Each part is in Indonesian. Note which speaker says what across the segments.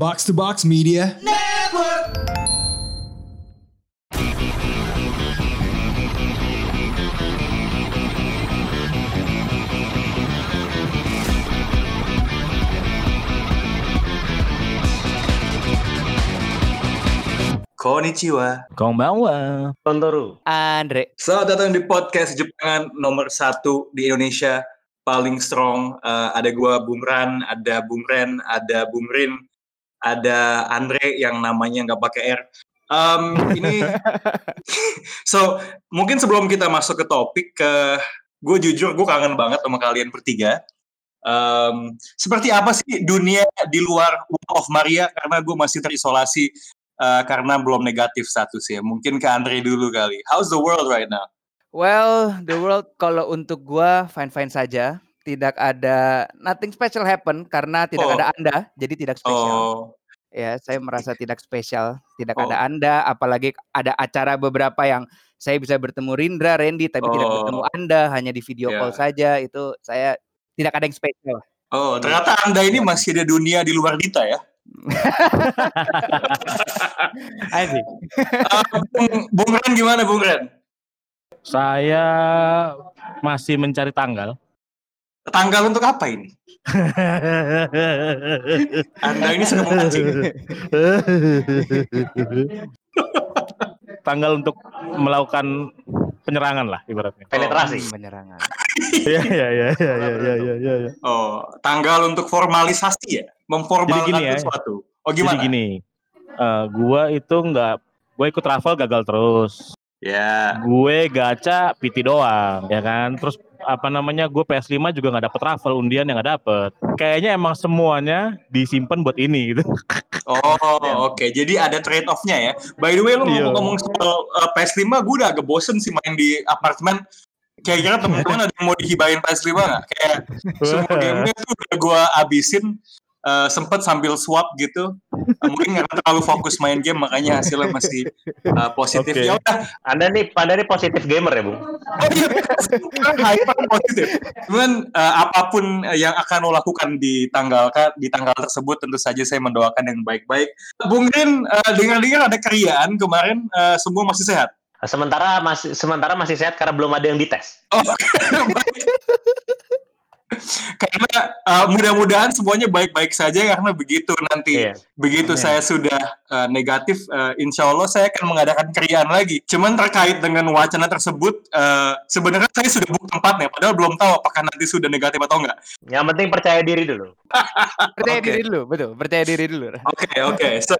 Speaker 1: Box to Box Media.
Speaker 2: Konnichiwa.
Speaker 3: Konbanwa.
Speaker 4: Tontoru.
Speaker 5: Andre.
Speaker 2: Selamat datang di podcast Jepangan nomor satu di Indonesia. Paling strong. Eh, ada gua Bung Ran, ada Bung Ren, ada Bung Rin, ada Andre yang namanya nggak pakai R. Em, ini, so mungkin sebelum kita masuk ke topik, ke gue jujur gue kangen banget sama kalian bertiga. Em, seperti apa sih dunia di luar World of Maria karena gue masih terisolasi eh, karena belum negatif status ya. Mungkin ke Andre dulu kali. How's the world right now?
Speaker 5: Well, the world kalau untuk gua fine-fine saja. Tidak ada nothing special happen karena tidak
Speaker 2: Oh.
Speaker 5: ada Anda, jadi tidak spesial.
Speaker 2: Oh,
Speaker 5: Ya, saya merasa tidak spesial, tidak
Speaker 2: Oh.
Speaker 5: ada Anda, apalagi ada acara beberapa yang saya bisa bertemu Rindra, Randy, tapi tidak
Speaker 2: Oh.
Speaker 5: bertemu Anda, hanya di video call
Speaker 2: Ya.
Speaker 5: saja. Itu saya tidak ada yang spesial.
Speaker 2: oh, ternyata Anda ini masih ada dunia di luar Dita ya.
Speaker 5: Asik.
Speaker 2: Eh, Bung, Bung Ren gimana Bung Ren?
Speaker 3: Saya masih mencari tanggal.
Speaker 2: Tanggal untuk apa ini? Anda ini sedang memancing.
Speaker 3: tanggal untuk melakukan penyerangan lah ibaratnya.
Speaker 4: Penetrasi.
Speaker 5: Hmm, penyerangan.
Speaker 3: Iya iya iya iya iya iya iya. iya, iya.
Speaker 2: Oh, tanggal untuk formalisasi ya? Memformalkan
Speaker 3: Jadi gini ya.
Speaker 2: sesuatu. Oh
Speaker 3: Jadi
Speaker 2: gimana?
Speaker 3: gini, eh, gua itu nggak, gue ikut travel gagal terus.
Speaker 2: Ya.
Speaker 3: Gue gacha PT doang, ya kan. Terus apa namanya, gue PS5 juga nggak dapet travel undian yang nggak dapet. Kayaknya emang semuanya disimpan buat ini gitu.
Speaker 2: Oh, oke. Jadi ada trade off-nya ya. By the way, lu
Speaker 3: Iya.
Speaker 2: ngomong-ngomong soal uh, PS5, gue udah agak bosen sih main di apartemen. Kira-kira teman-teman ada yang mau dihibahin PS5 nggak? Kayak semua gamenya tuh udah gue abisin. Uh, sempet sambil swap gitu. Uh, mungkin karena terlalu fokus main game, makanya hasilnya masih uh, positif.
Speaker 3: Oke.
Speaker 2: Ya udah,
Speaker 4: Anda nih, Anda nih positif gamer ya, Bung?
Speaker 2: Oh iya, hyper positif. Cuman eh, apa pun eh, yang akan lo lakukan di tanggal di tanggal tersebut tentu saja saya mendoakan yang baik-baik. Bung Rin, eh, dengar-dengar ada keriaan kemarin eh, semua masih sehat.
Speaker 4: Sementara masih sementara masih sehat karena belum ada yang dites.
Speaker 2: Oh, baik. Karena eh, mudah-mudahan semuanya baik-baik saja karena begitu nanti
Speaker 4: Iya.
Speaker 2: begitu
Speaker 5: Amin.
Speaker 2: saya sudah eh, negatif, eh, insya Allah saya akan mengadakan keriaan lagi. Cuman terkait dengan wacana tersebut, eh, sebenarnya saya sudah book tempatnya, padahal belum tahu apakah nanti sudah negatif atau enggak.
Speaker 4: Yang penting percaya diri dulu.
Speaker 5: Percaya
Speaker 2: Oke.
Speaker 5: diri dulu, betul. Percaya diri dulu.
Speaker 2: Oke oke. So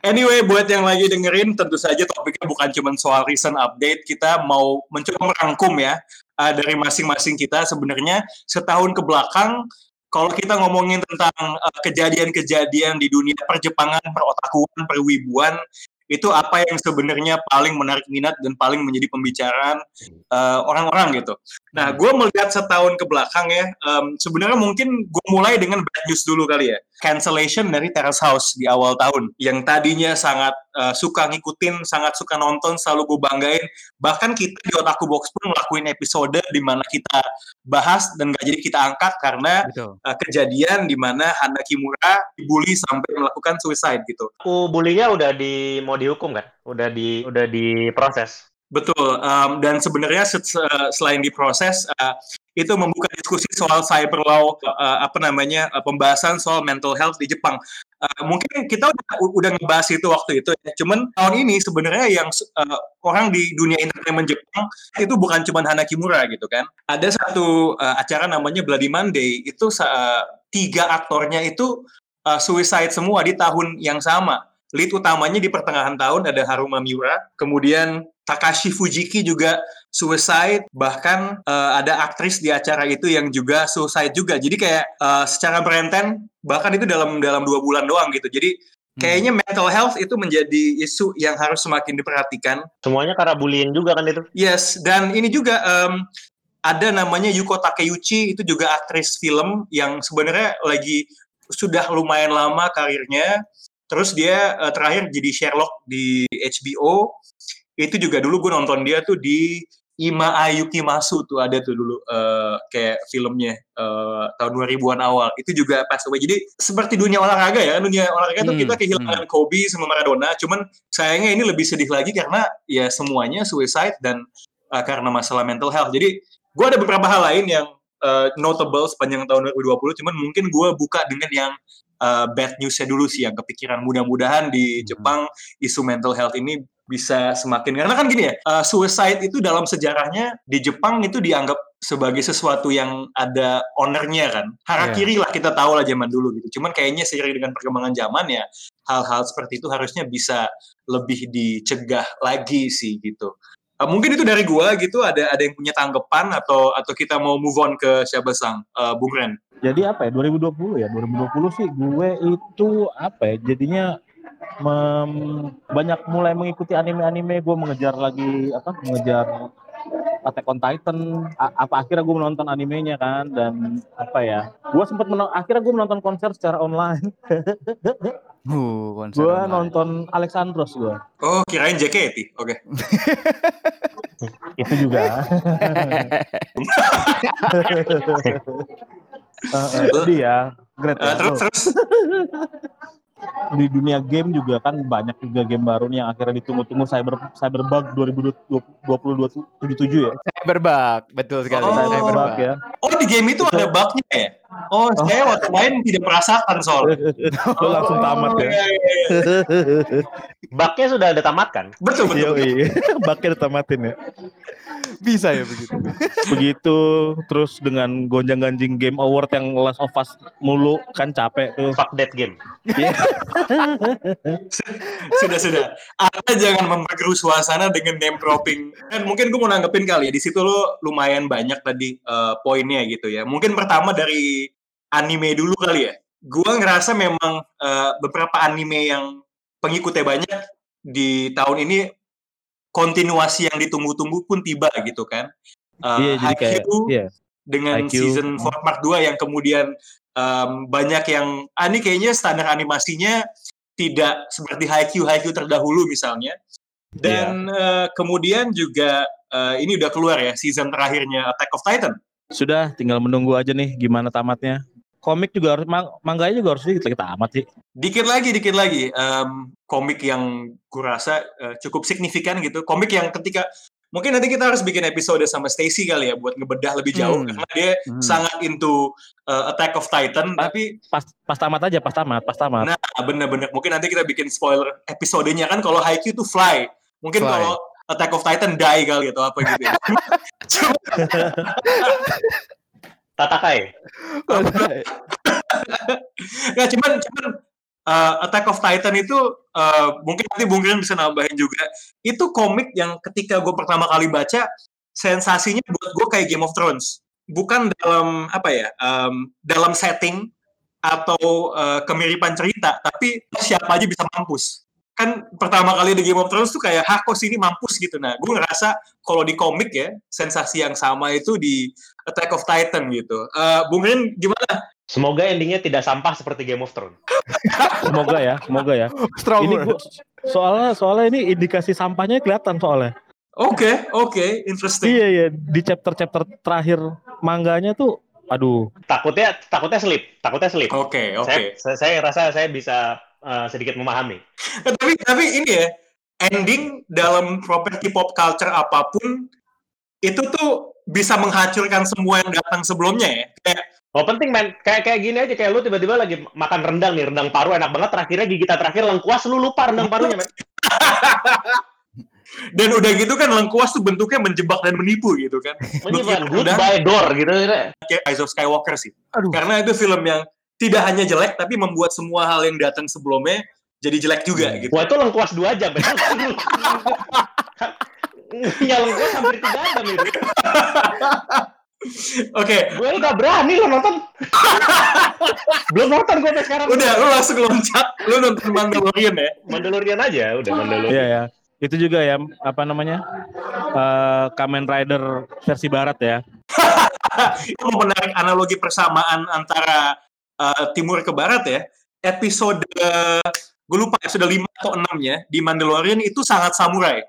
Speaker 2: anyway buat yang lagi dengerin tentu saja topiknya bukan cuma soal recent update. Kita mau mencoba merangkum ya uh, dari masing-masing kita sebenarnya setahun ke belakang kalau kita ngomongin tentang uh, kejadian-kejadian di dunia perjepangan, perotakuan, perwibuan itu apa yang sebenarnya paling menarik minat dan paling menjadi pembicaraan uh, orang-orang gitu. Nah, gue melihat setahun ke belakang ya, em, sebenarnya mungkin gue mulai dengan bad news dulu kali ya. Cancellation dari Terrace House di awal tahun, yang tadinya sangat eh, suka ngikutin, sangat suka nonton, selalu gue banggain. Bahkan kita di Otaku Box pun ngelakuin episode di mana kita bahas dan gak jadi kita angkat karena
Speaker 5: Betul.
Speaker 2: eh, kejadian di mana Hana Kimura dibully sampai melakukan suicide gitu.
Speaker 4: Aku bulinya udah di mau dihukum kan? Udah di udah diproses.
Speaker 2: Betul, em, dan sebenarnya se- se- selain diproses, eh, itu membuka diskusi soal cyber law, eh, apa namanya, eh, pembahasan soal mental health di Jepang. Eh, mungkin kita udah, udah ngebahas itu waktu itu, ya. cuman tahun ini sebenarnya yang eh, orang di dunia entertainment Jepang itu bukan cuma Hana Kimura gitu kan. Ada satu eh, acara namanya Bloody Monday, itu eh, tiga aktornya itu eh, suicide semua di tahun yang sama. Lead utamanya di pertengahan tahun ada Haruma Miura, kemudian Takashi Fujiki juga suicide, bahkan eh, ada aktris di acara itu yang juga suicide juga. Jadi kayak eh, secara berenten, bahkan itu dalam dalam dua bulan doang gitu. Jadi kayaknya mental health itu menjadi isu yang harus semakin diperhatikan.
Speaker 4: Semuanya karena bullying juga kan itu.
Speaker 2: Yes, dan ini juga em, ada namanya Yuko Takeuchi, itu juga aktris film yang sebenarnya lagi sudah lumayan lama karirnya. Terus dia eh, terakhir jadi Sherlock di HBO. Itu juga dulu gue nonton dia tuh di Ima Ayuki Masu tuh ada tuh dulu uh, kayak filmnya uh, tahun 2000-an awal. Itu juga pas away. Jadi seperti dunia olahraga ya, dunia olahraga tuh
Speaker 5: Hmm,
Speaker 2: kita kehilangan Kobe sama Maradona. Cuman sayangnya ini lebih sedih lagi karena ya semuanya suicide dan uh, karena masalah mental health. Jadi gue ada beberapa hal lain yang uh, notable sepanjang tahun 2020. Cuman mungkin gue buka dengan yang uh, bad newsnya dulu sih yang kepikiran. Mudah-mudahan di
Speaker 3: Hmm.
Speaker 2: Jepang isu mental health ini bisa semakin karena kan gini ya uh, suicide itu dalam sejarahnya di Jepang itu dianggap sebagai sesuatu yang ada ownernya kan. Harakiri lah kita tahu lah zaman dulu gitu. Cuman kayaknya seiring dengan perkembangan zaman ya hal-hal seperti itu harusnya bisa lebih dicegah lagi sih gitu. Uh, mungkin itu dari gua gitu ada ada yang punya tanggapan atau atau kita mau move on ke siapa sang uh, Bung Ren?
Speaker 3: Jadi apa ya 2020 ya 2020 sih gue itu apa ya jadinya mem- banyak mulai mengikuti anime-anime. Gue mengejar lagi apa mengejar Attack on Titan. A- apa akhirnya gue menonton animenya kan dan apa ya gue sempat menonton akhirnya gue menonton konser secara online.
Speaker 5: Uh, konser
Speaker 3: gue
Speaker 5: online.
Speaker 3: nonton Alexandros gue
Speaker 2: oh kirain JKT oke.
Speaker 3: Itu juga. Eh, eh, jadi ya great.
Speaker 2: Uh,
Speaker 3: ya.
Speaker 2: terus terus
Speaker 3: di dunia game juga kan banyak juga game baru nih yang akhirnya ditunggu-tunggu cyber cyberbug 2020 ya
Speaker 5: Cyberbug, betul sekali.
Speaker 2: Oh.
Speaker 5: Cyberbug.
Speaker 3: ya
Speaker 2: Oh di game itu
Speaker 3: Itu-
Speaker 2: ada bugnya ya? Oh, saya waktu main tidak merasakan soal.
Speaker 3: lo langsung tamat ya
Speaker 2: iya, iya, iya.
Speaker 4: Bugnya sudah ada tamat kan?
Speaker 2: Betul betul.
Speaker 3: Iya, baknya ditamatin ya.
Speaker 5: Bisa ya begitu.
Speaker 3: Begitu, terus dengan gonjang-ganjing game award yang Last of Us mulu kan capek tuh.
Speaker 4: Fuck that game.
Speaker 2: Sudah sudah. Anda jangan memperkeruh suasana dengan name dropping. Dan mungkin gue mau nanggepin kali ya. Di situ lo lumayan banyak tadi eh, poinnya gitu ya. Mungkin pertama dari anime dulu kali ya. Gua ngerasa memang eh, beberapa anime yang pengikutnya banyak di tahun ini kontinuasi yang ditunggu-tunggu pun tiba gitu kan.
Speaker 3: Iya, jadi kayak
Speaker 2: Haikyuu
Speaker 3: iya.
Speaker 2: dengan
Speaker 3: Haikyuu.
Speaker 2: season 4 part 2 yang kemudian em, banyak yang ah ini kayaknya standar animasinya tidak seperti Haikyuu Haikyuu terdahulu misalnya. Dan eh, kemudian juga eh, ini udah keluar ya season terakhirnya Attack of Titan.
Speaker 3: Sudah, tinggal menunggu aja nih gimana tamatnya. Komik juga harus, mang, mangganya juga harus dikit lagi tamat sih.
Speaker 2: Dikit lagi, dikit lagi. Em, komik yang gue rasa eh, cukup signifikan gitu. Komik yang ketika mungkin nanti kita harus bikin episode sama Stacy kali ya buat ngebedah lebih jauh
Speaker 5: Hmm.
Speaker 2: karena dia
Speaker 5: Hmm.
Speaker 2: sangat into eh, Attack of Titan.
Speaker 3: Ah.
Speaker 2: Tapi
Speaker 3: Pas pas tamat aja, pas tamat, pas tamat.
Speaker 2: Nah, bener-bener. Mungkin nanti kita bikin spoiler episodenya kan kalau Haikyuu itu fly. Mungkin kalau Attack of Titan die kali atau apa gitu. ya.
Speaker 4: Tatakai.
Speaker 2: Nggak, cuman cuman uh, Attack of Titan itu uh, mungkin nanti Bung bisa nambahin juga. Itu komik yang ketika gue pertama kali baca sensasinya buat gue kayak Game of Thrones. Bukan dalam apa ya, um, dalam setting atau uh, kemiripan cerita, tapi siapa aja bisa mampus. Kan pertama kali di Game of Thrones tuh kayak, hah kok sini mampus gitu. Nah, gue ngerasa kalau di komik ya, sensasi yang sama itu di Attack of Titan gitu. Uh, Bung Ren gimana?
Speaker 4: Semoga endingnya tidak sampah seperti Game of Thrones.
Speaker 3: Semoga ya, semoga ya.
Speaker 5: Strong
Speaker 3: Ini gua, soalnya soalnya ini indikasi sampahnya kelihatan soalnya.
Speaker 2: Oke, oke, interesting.
Speaker 3: Iya iya di chapter-chapter terakhir mangganya tuh aduh
Speaker 4: Takutnya takutnya slip, takutnya slip.
Speaker 2: Oke, oke.
Speaker 4: Saya, saya, saya rasa saya bisa eh, sedikit memahami.
Speaker 2: Eh, tapi tapi ini ya ending dalam properti pop culture apa pun itu tuh bisa menghancurkan semua yang datang sebelumnya ya. Kayak
Speaker 4: Oh penting men, kayak kayak gini aja kayak lu tiba-tiba lagi makan rendang nih, rendang paru enak banget terakhirnya gigitan terakhir lengkuas lu lupa rendang parunya men.
Speaker 2: dan udah gitu kan lengkuas tuh bentuknya menjebak dan menipu gitu kan. Kira
Speaker 4: goodbye door gitu.
Speaker 2: Kayak Rise of Skywalker sih.
Speaker 5: Aduh.
Speaker 2: Karena itu film yang tidak hanya jelek tapi membuat semua hal yang datang sebelumnya jadi jelek juga gitu.
Speaker 4: Wah itu lengkuas dua jam. men. ya lengkuas hampir tiga jam itu.
Speaker 2: Oke,
Speaker 4: Gue udah berani lo nonton. Belum nonton gue sampai sekarang.
Speaker 2: udah lu langsung loncat, lu nonton Mandalorian ya.
Speaker 4: Mandalorian aja, udah Mandalorian.
Speaker 3: Iya ya. Itu juga ya apa namanya? eh Kamen Rider versi barat ya.
Speaker 2: itu mau menarik analogi persamaan antara uh, timur ke barat ya. Episode gue lupa episode 5 atau 6 ya di Mandalorian itu sangat samurai.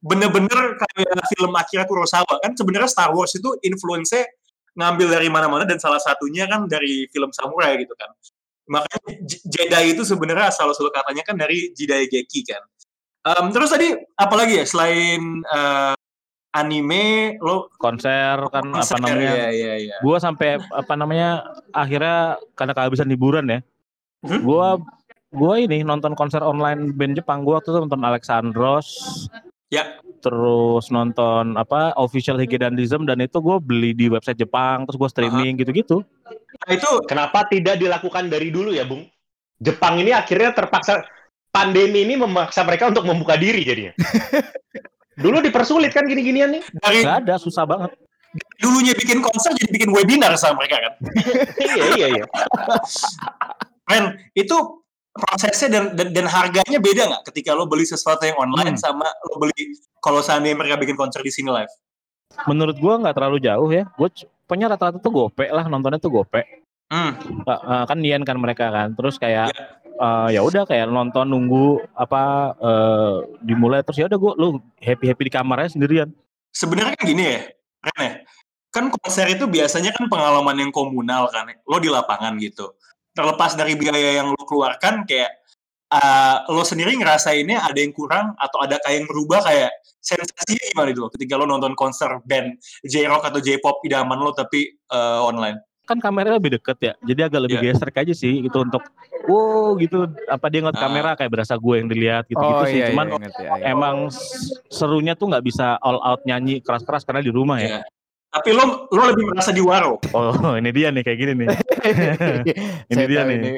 Speaker 2: bener-bener kayak film Akira Kurosawa kan sebenarnya Star Wars itu influence ngambil dari mana-mana dan salah satunya kan dari film samurai gitu kan. Makanya Jedi itu sebenarnya asal usul katanya kan dari Jedi Geki kan. Um, terus tadi apalagi ya selain uh, anime lo
Speaker 3: konser kan
Speaker 2: konser,
Speaker 3: apa namanya
Speaker 2: ya, ya, ya.
Speaker 3: gua sampai apa namanya akhirnya karena kehabisan liburan ya
Speaker 2: Hmm?
Speaker 3: gua gua ini nonton konser online band Jepang gua waktu itu nonton Alexandros
Speaker 2: Ya.
Speaker 3: terus nonton apa official Higedandism dan itu gue beli di website Jepang terus gue streaming gitu-gitu
Speaker 2: Nah, itu
Speaker 4: Kenapa tidak dilakukan dari dulu ya, Bung? Jepang ini akhirnya terpaksa pandemi ini memaksa mereka untuk membuka diri jadinya. Dulu dipersulit kan gini-ginian nih.
Speaker 2: dari
Speaker 3: nggak ada susah banget
Speaker 2: dulunya bikin konser jadi bikin webinar sama mereka kan.
Speaker 4: iya iya iya.
Speaker 2: Men, itu prosesnya dan, dan dan harganya beda nggak ketika lo beli sesuatu yang online
Speaker 3: Hmm.
Speaker 2: sama lo beli kalau seandainya mereka bikin konser di sini live.
Speaker 3: menurut gua nggak terlalu jauh ya gue punya rata-rata tuh gope lah nontonnya tuh gope
Speaker 2: Hmm.
Speaker 3: Eh, kan nian kan mereka kan terus kayak eh, ya udah kayak nonton nunggu apa eh, dimulai terus ya udah gue lu happy happy di kamarnya sendirian
Speaker 2: Sebenarnya kan gini ya, Ren ya. Kan konser itu biasanya kan pengalaman yang komunal kan. Lo di lapangan gitu. Terlepas dari biaya yang lo keluarkan kayak uh, lo sendiri ngerasainnya ada yang kurang atau ada kayak yang berubah kayak sensasinya gimana itu ketika lo nonton konser band J-rock atau J-pop idaman lo tapi uh, online.
Speaker 3: Kan kameranya lebih deket ya jadi agak lebih
Speaker 2: Iya.
Speaker 3: geser aja sih gitu untuk wow gitu apa dia ngeliat
Speaker 2: Ah.
Speaker 3: kamera kayak berasa gue yang dilihat gitu gitu
Speaker 5: oh
Speaker 3: sih
Speaker 5: iya,
Speaker 3: cuman
Speaker 5: iya, ngerti, iya, iya.
Speaker 3: emang serunya tuh nggak bisa all out nyanyi keras-keras karena di rumah ya
Speaker 2: Iya. Tapi lo lo lebih merasa di waro.
Speaker 3: oh ini dia nih kayak gini nih ini
Speaker 5: Saya
Speaker 3: dia nih.
Speaker 5: ini.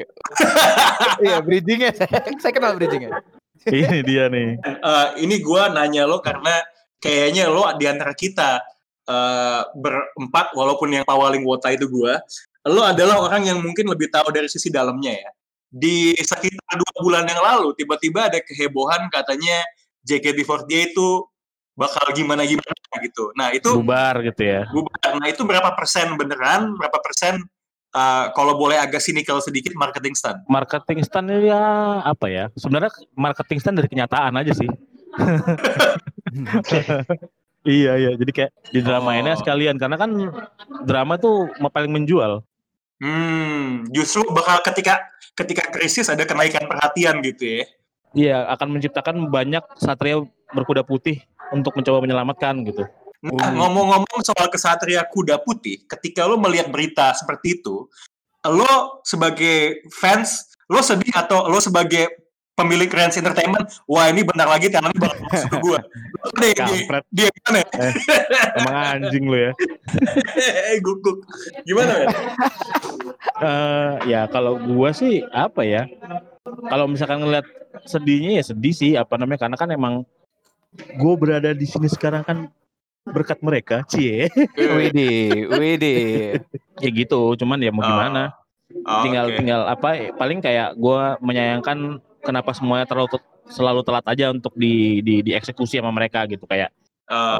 Speaker 5: Iya, bridgingnya. saya kenal bridgingnya.
Speaker 3: ini dia nih
Speaker 2: Eh, ini gua nanya lo karena kayaknya lo di antara kita eh, berempat walaupun yang pawaling wota itu gua, lo adalah orang yang mungkin lebih tahu dari sisi dalamnya ya. Di sekitar dua bulan yang lalu tiba-tiba ada kehebohan katanya JKT48 itu bakal gimana gimana gitu. Nah itu
Speaker 3: bubar gitu ya
Speaker 2: bubar. Nah itu berapa persen beneran, berapa persen eh, kalau boleh agak cynical sedikit marketing stunt.
Speaker 3: marketing stand ya apa ya sebenarnya marketing stand dari kenyataan aja sih iya iya jadi kayak di drama ini
Speaker 2: Oh.
Speaker 3: sekalian karena kan drama tuh paling menjual
Speaker 2: Hmm, justru bakal ketika ketika krisis ada kenaikan perhatian gitu ya.
Speaker 3: Iya, akan menciptakan banyak satria berkuda putih untuk mencoba menyelamatkan gitu.
Speaker 2: Nah, ngomong-ngomong soal kesatria kuda putih, ketika lo melihat berita seperti itu, lo sebagai fans, lo sedih atau lo sebagai pemilik Rans Entertainment, wah ini bentar lagi tangannya bakal masuk ke deh, dia,
Speaker 3: Kampret,
Speaker 2: dia gimana ya?
Speaker 3: emang anjing lu ya.
Speaker 2: Eh, guguk. Gimana ya?
Speaker 3: Eh ya kalau gua sih apa ya? Kalau misalkan ngeliat sedihnya ya sedih sih apa namanya karena kan emang gue berada di sini sekarang kan berkat mereka, cie.
Speaker 5: Widih, widih.
Speaker 3: ya gitu, cuman ya mau
Speaker 2: Oh,
Speaker 3: gimana?
Speaker 2: Oh,
Speaker 3: tinggal
Speaker 2: oke.
Speaker 3: tinggal apa paling kayak gua menyayangkan kenapa semuanya terlalu selalu telat aja untuk di, di dieksekusi sama mereka gitu kayak
Speaker 2: Eh,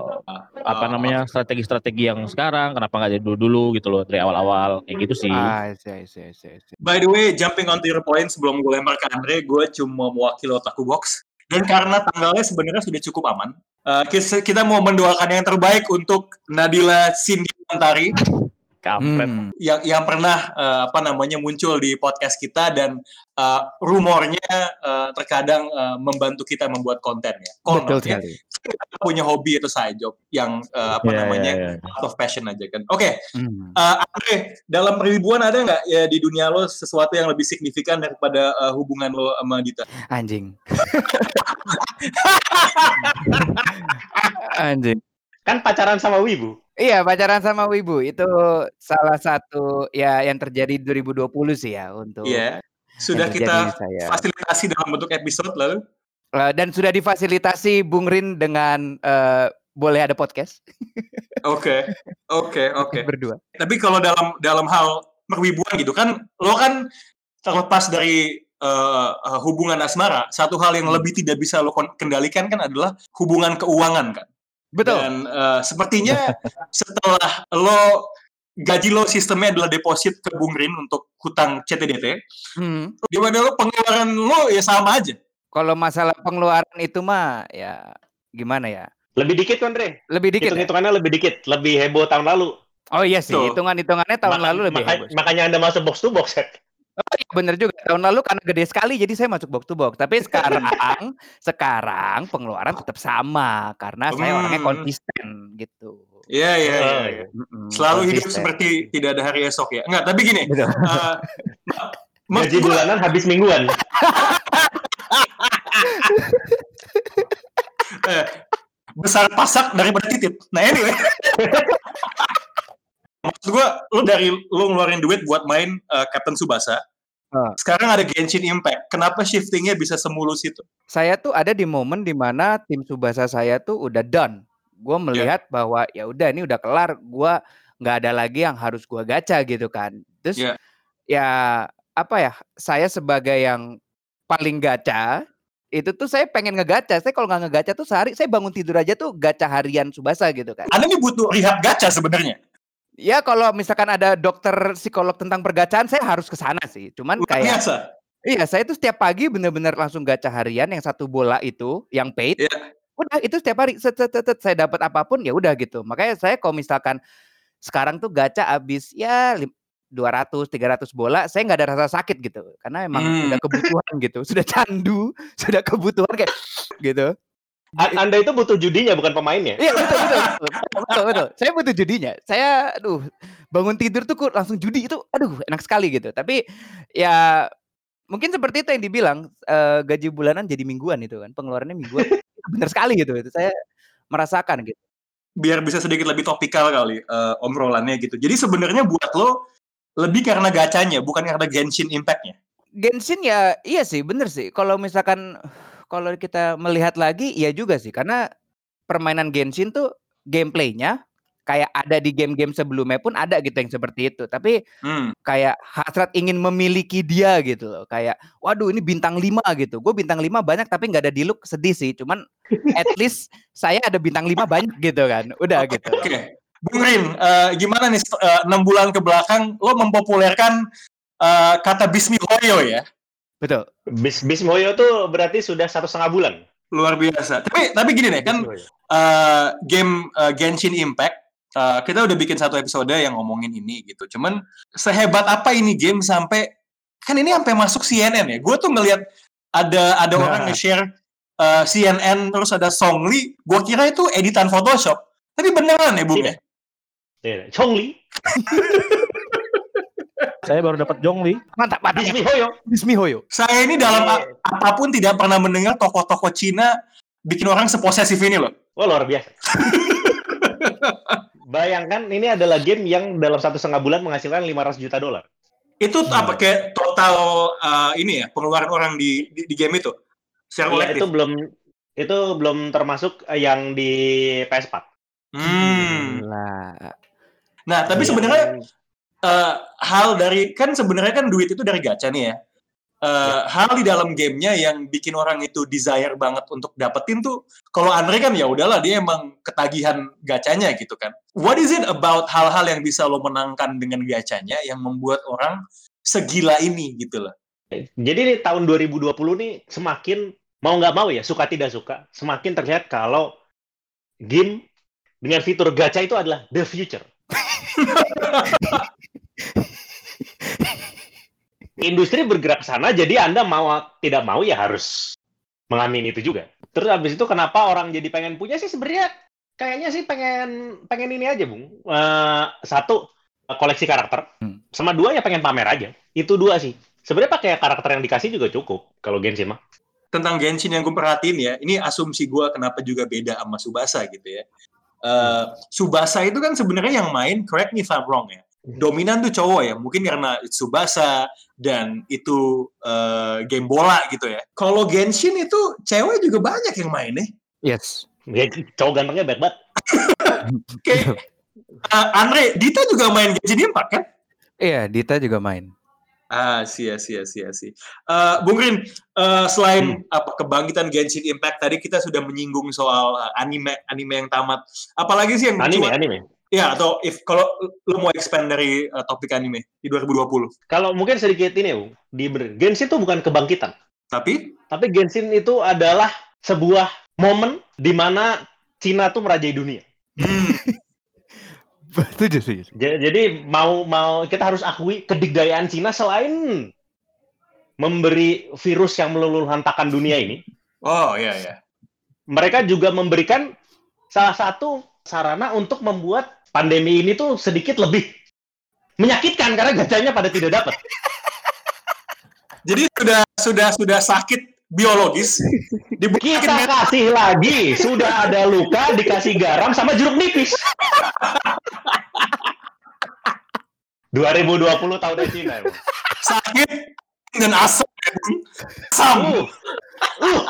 Speaker 3: apa
Speaker 2: Oh,
Speaker 3: namanya strategi-strategi yang sekarang kenapa nggak dari dulu dulu gitu loh dari awal-awal kayak gitu sih
Speaker 5: Ah, I see, I see, I see, I see.
Speaker 2: By the way, jumping onto your point sebelum gue lempar ke Andre, gue cuma mewakili Otaku Box. Dan karena tanggalnya sebenarnya sudah cukup aman, eh, kita, kita mau mendoakan yang terbaik untuk Nadila Cindy Antari
Speaker 3: kampret
Speaker 5: Hmm.
Speaker 2: yang yang pernah eh, apa namanya muncul di podcast kita dan eh, rumornya eh, terkadang eh, membantu kita membuat konten ya.
Speaker 5: Betul
Speaker 2: Kononnya
Speaker 5: sekali.
Speaker 2: kita punya hobi atau side job yang eh, apa
Speaker 3: Iya,
Speaker 2: namanya
Speaker 3: iya, iya.
Speaker 2: out of passion aja kan. Oke,
Speaker 5: Hmm.
Speaker 2: Eh, Andre, dalam ribuan ada nggak ya di dunia lo sesuatu yang lebih signifikan daripada eh, hubungan lo sama Dita?
Speaker 5: Anjing. Anjing.
Speaker 4: Kan pacaran sama Wibu.
Speaker 5: Iya, pacaran sama Wibu itu salah satu ya yang terjadi 2020 sih ya untuk
Speaker 2: Iya. Sudah kita
Speaker 5: saya.
Speaker 2: fasilitasi dalam bentuk episode lalu.
Speaker 5: Eh, dan sudah difasilitasi Bung Rin dengan eh, boleh ada podcast
Speaker 2: Oke, oke, oke.
Speaker 5: berdua.
Speaker 2: Tapi kalau dalam dalam hal perwibuan gitu kan, lo kan terlepas dari eh, eh, hubungan asmara, satu hal yang lebih tidak bisa lo kendalikan kan adalah hubungan keuangan kan.
Speaker 5: Betul.
Speaker 2: Dan eh, sepertinya setelah lo gaji lo sistemnya adalah deposit ke Bung Rin untuk hutang CTDT,
Speaker 5: Hmm.
Speaker 2: gimana lo pengeluaran lo ya sama aja.
Speaker 5: Kalau masalah pengeluaran itu mah ya gimana ya?
Speaker 4: Lebih dikit kan, Re?
Speaker 5: Lebih dikit. Ya?
Speaker 4: Hitung-hitungannya lebih dikit, lebih heboh tahun lalu.
Speaker 5: Oh iya sih, hitungan-hitungannya tahun
Speaker 4: Maka-
Speaker 5: lalu lebih
Speaker 4: maka-
Speaker 5: heboh.
Speaker 4: Makanya Anda masuk box to box, ya.
Speaker 5: Oh iya bener juga. Tahun lalu karena gede sekali jadi saya masuk box to box. Tapi sekarang sekarang pengeluaran tetap sama karena saya orangnya
Speaker 2: Hmm.
Speaker 5: konsisten gitu.
Speaker 2: Iya, iya, iya.
Speaker 4: Oh,
Speaker 2: iya.
Speaker 5: Mm-mm,
Speaker 2: Selalu hidup
Speaker 5: konsisten.
Speaker 2: seperti tidak ada hari esok ya. Enggak, tapi gini.
Speaker 5: Betul.
Speaker 2: eh, ma-
Speaker 4: Gaji bulanan habis mingguan.
Speaker 2: eh, besar pasak daripada titip. Nah anyway. Maksud gua, lu dari lu ngeluarin duit buat main eh, Captain Subasa.
Speaker 5: Ah.
Speaker 2: Sekarang ada Genshin Impact. Kenapa shiftingnya bisa semulus itu?
Speaker 5: Saya tuh ada di momen di mana tim Subasa saya tuh udah done. Gue melihat bahwa ya udah ini udah kelar. Gua nggak ada lagi yang harus gua gacha gitu kan. Terus
Speaker 2: Iya.
Speaker 5: ya apa ya? Saya sebagai yang paling gacha itu tuh saya pengen ngegacha. Saya kalau nggak ngegacha tuh sehari saya bangun tidur aja tuh gacha harian Subasa gitu kan.
Speaker 2: Anda ini butuh rehab gacha sebenarnya.
Speaker 5: Ya kalau misalkan ada dokter psikolog tentang pergacaan saya harus ke sana sih. Cuman
Speaker 2: Luar
Speaker 5: kayak
Speaker 2: biasa.
Speaker 5: Iya, saya itu setiap pagi bener-bener langsung gacha harian yang satu bola itu, yang paid.
Speaker 2: Iya.
Speaker 5: Udah itu setiap hari set, set, set, set, saya dapat apa pun ya udah gitu. Makanya saya kalau misalkan sekarang tuh gacha habis ya lim- 200 300 bola, saya nggak ada rasa sakit gitu. Karena emang
Speaker 2: Hmm.
Speaker 5: udah kebutuhan gitu, sudah candu, sudah kebutuhan kayak gitu.
Speaker 4: Anda itu butuh judinya bukan pemainnya.
Speaker 5: Iya betul betul, betul betul betul. Saya butuh judinya. Saya aduh bangun tidur tuh langsung judi itu aduh enak sekali gitu. Tapi ya mungkin seperti itu yang dibilang eh, gaji bulanan jadi mingguan itu kan. Pengeluarannya mingguan. Bener sekali gitu. Itu saya merasakan gitu.
Speaker 2: Biar bisa sedikit lebih topikal kali eh, obrolannya gitu. Jadi sebenarnya buat lo lebih karena gacanya, bukan karena Genshin Impact-nya.
Speaker 5: Genshin ya iya sih bener sih. Kalau misalkan kalau kita melihat lagi iya juga sih karena permainan Genshin tuh gameplaynya kayak ada di game-game sebelumnya pun ada gitu yang seperti itu. Tapi
Speaker 2: Hmm.
Speaker 5: kayak hasrat ingin memiliki dia gitu loh. Kayak waduh ini bintang 5 gitu. Gue bintang 5 banyak tapi nggak ada di look sedih sih. Cuman at least saya ada bintang 5 banyak gitu kan. Udah gitu.
Speaker 2: Oke. Bung Rin, eh, gimana nih set- eh, enam bulan ke belakang lo mempopulerkan eh, kata Bismihoyo ya?
Speaker 5: Betul.
Speaker 4: Bis Bismoyo tuh berarti sudah satu setengah bulan.
Speaker 2: Luar biasa. Tapi tapi gini nih kan
Speaker 4: Bismoyo.
Speaker 2: eh, game eh, Genshin Impact eh, kita udah bikin satu episode yang ngomongin ini gitu. Cuman sehebat apa ini game sampai kan ini sampai masuk CNN ya. Gue tuh ngelihat ada ada
Speaker 5: Nah.
Speaker 2: orang nge-share eh, CNN terus ada Songli. Gue kira itu editan Photoshop. Tapi beneran ya, Bung ya?
Speaker 4: Iya, Chongli,
Speaker 3: Saya baru dapat Jongli.
Speaker 5: Mantap, mantap.
Speaker 4: Bismihoyo.
Speaker 5: Bismihoyo.
Speaker 2: Saya ini dalam
Speaker 4: Iya.
Speaker 2: apa pun tidak pernah mendengar tokoh-tokoh Cina bikin orang seposesif ini loh.
Speaker 4: Wah luar biasa. Bayangkan ini adalah game yang dalam satu setengah bulan menghasilkan 500 juta dolar.
Speaker 2: Itu
Speaker 3: Hmm.
Speaker 2: apa kayak total eh, ini ya pengeluaran orang di, di di game itu secara
Speaker 4: Iya,
Speaker 2: kolektif.
Speaker 4: itu belum itu belum termasuk eh, yang di PS4.
Speaker 2: Hmm.
Speaker 5: Lah.
Speaker 2: Nah, tapi
Speaker 4: Iya.
Speaker 2: sebenarnya eh, hal dari kan sebenarnya kan duit itu dari gacha nih ya. Eh, hal di dalam gamenya yang bikin orang itu desire banget untuk dapetin tuh kalau Andre kan ya udahlah dia emang ketagihan gacanya gitu kan. What is it about hal-hal yang bisa lo menangkan dengan gacanya yang membuat orang segila ini gitu loh.
Speaker 4: Jadi nih tahun 2020 nih semakin mau nggak mau ya suka tidak suka semakin terlihat kalau game dengan fitur gacha itu adalah the future. Industri bergerak ke sana, jadi Anda mau tidak mau ya harus mengamini itu juga. Terus habis itu kenapa orang jadi pengen punya sih sebenarnya kayaknya sih pengen pengen ini aja, Bung. Eh, satu koleksi karakter,
Speaker 5: Hmm.
Speaker 4: sama dua ya pengen pamer aja. Itu dua sih. Sebenarnya pakai karakter yang dikasih juga cukup kalau Genshin mah.
Speaker 2: Tentang Genshin yang gue perhatiin ya, ini asumsi gue kenapa juga beda sama Subasa gitu ya. Eh, Subasa itu kan sebenarnya yang main, correct me if I'm wrong ya. Dominan tuh cowok ya, mungkin karena itu Subasa dan itu eh, game bola gitu ya. Kalau Genshin itu cewek juga banyak yang main nih.
Speaker 5: Yes.
Speaker 4: Ya, cowok gantengnya baik banget.
Speaker 2: Kayak eh, Andre, Dita juga main Genshin Impact kan?
Speaker 5: Iya, Dita juga main.
Speaker 2: Ah, sia sia sia sih. Eh, Bung Rin, eh, selain apa kebangkitan Genshin Impact tadi kita sudah menyinggung soal eh, anime anime yang tamat. Apalagi sih yang
Speaker 4: Anime,
Speaker 2: cuma-
Speaker 4: anime.
Speaker 2: Ya, atau if kalau lo mau expand dari eh, topik anime di 2020.
Speaker 4: Kalau mungkin sedikit ini, Bung. Di Genshin itu bukan kebangkitan.
Speaker 2: Tapi
Speaker 4: Tapi Genshin itu adalah sebuah momen di mana Cina tuh merajai dunia.
Speaker 2: Hmm.
Speaker 5: Setuju, setuju.
Speaker 4: Ja- Jadi mau mau kita harus akui kedikdayaan Cina selain memberi virus yang meluluhlantakan dunia ini,
Speaker 2: Oh iya iya.
Speaker 4: mereka juga memberikan salah satu sarana untuk membuat pandemi ini tuh sedikit lebih menyakitkan karena gajahnya pada tidak dapat.
Speaker 2: Jadi sudah sudah sudah sakit biologis
Speaker 4: Kita kasih lagi, sudah ada luka dikasih garam sama jeruk nipis. 2020 tahun Cina. emang.
Speaker 2: sakit dan asam. Asam.
Speaker 4: Uh, uh,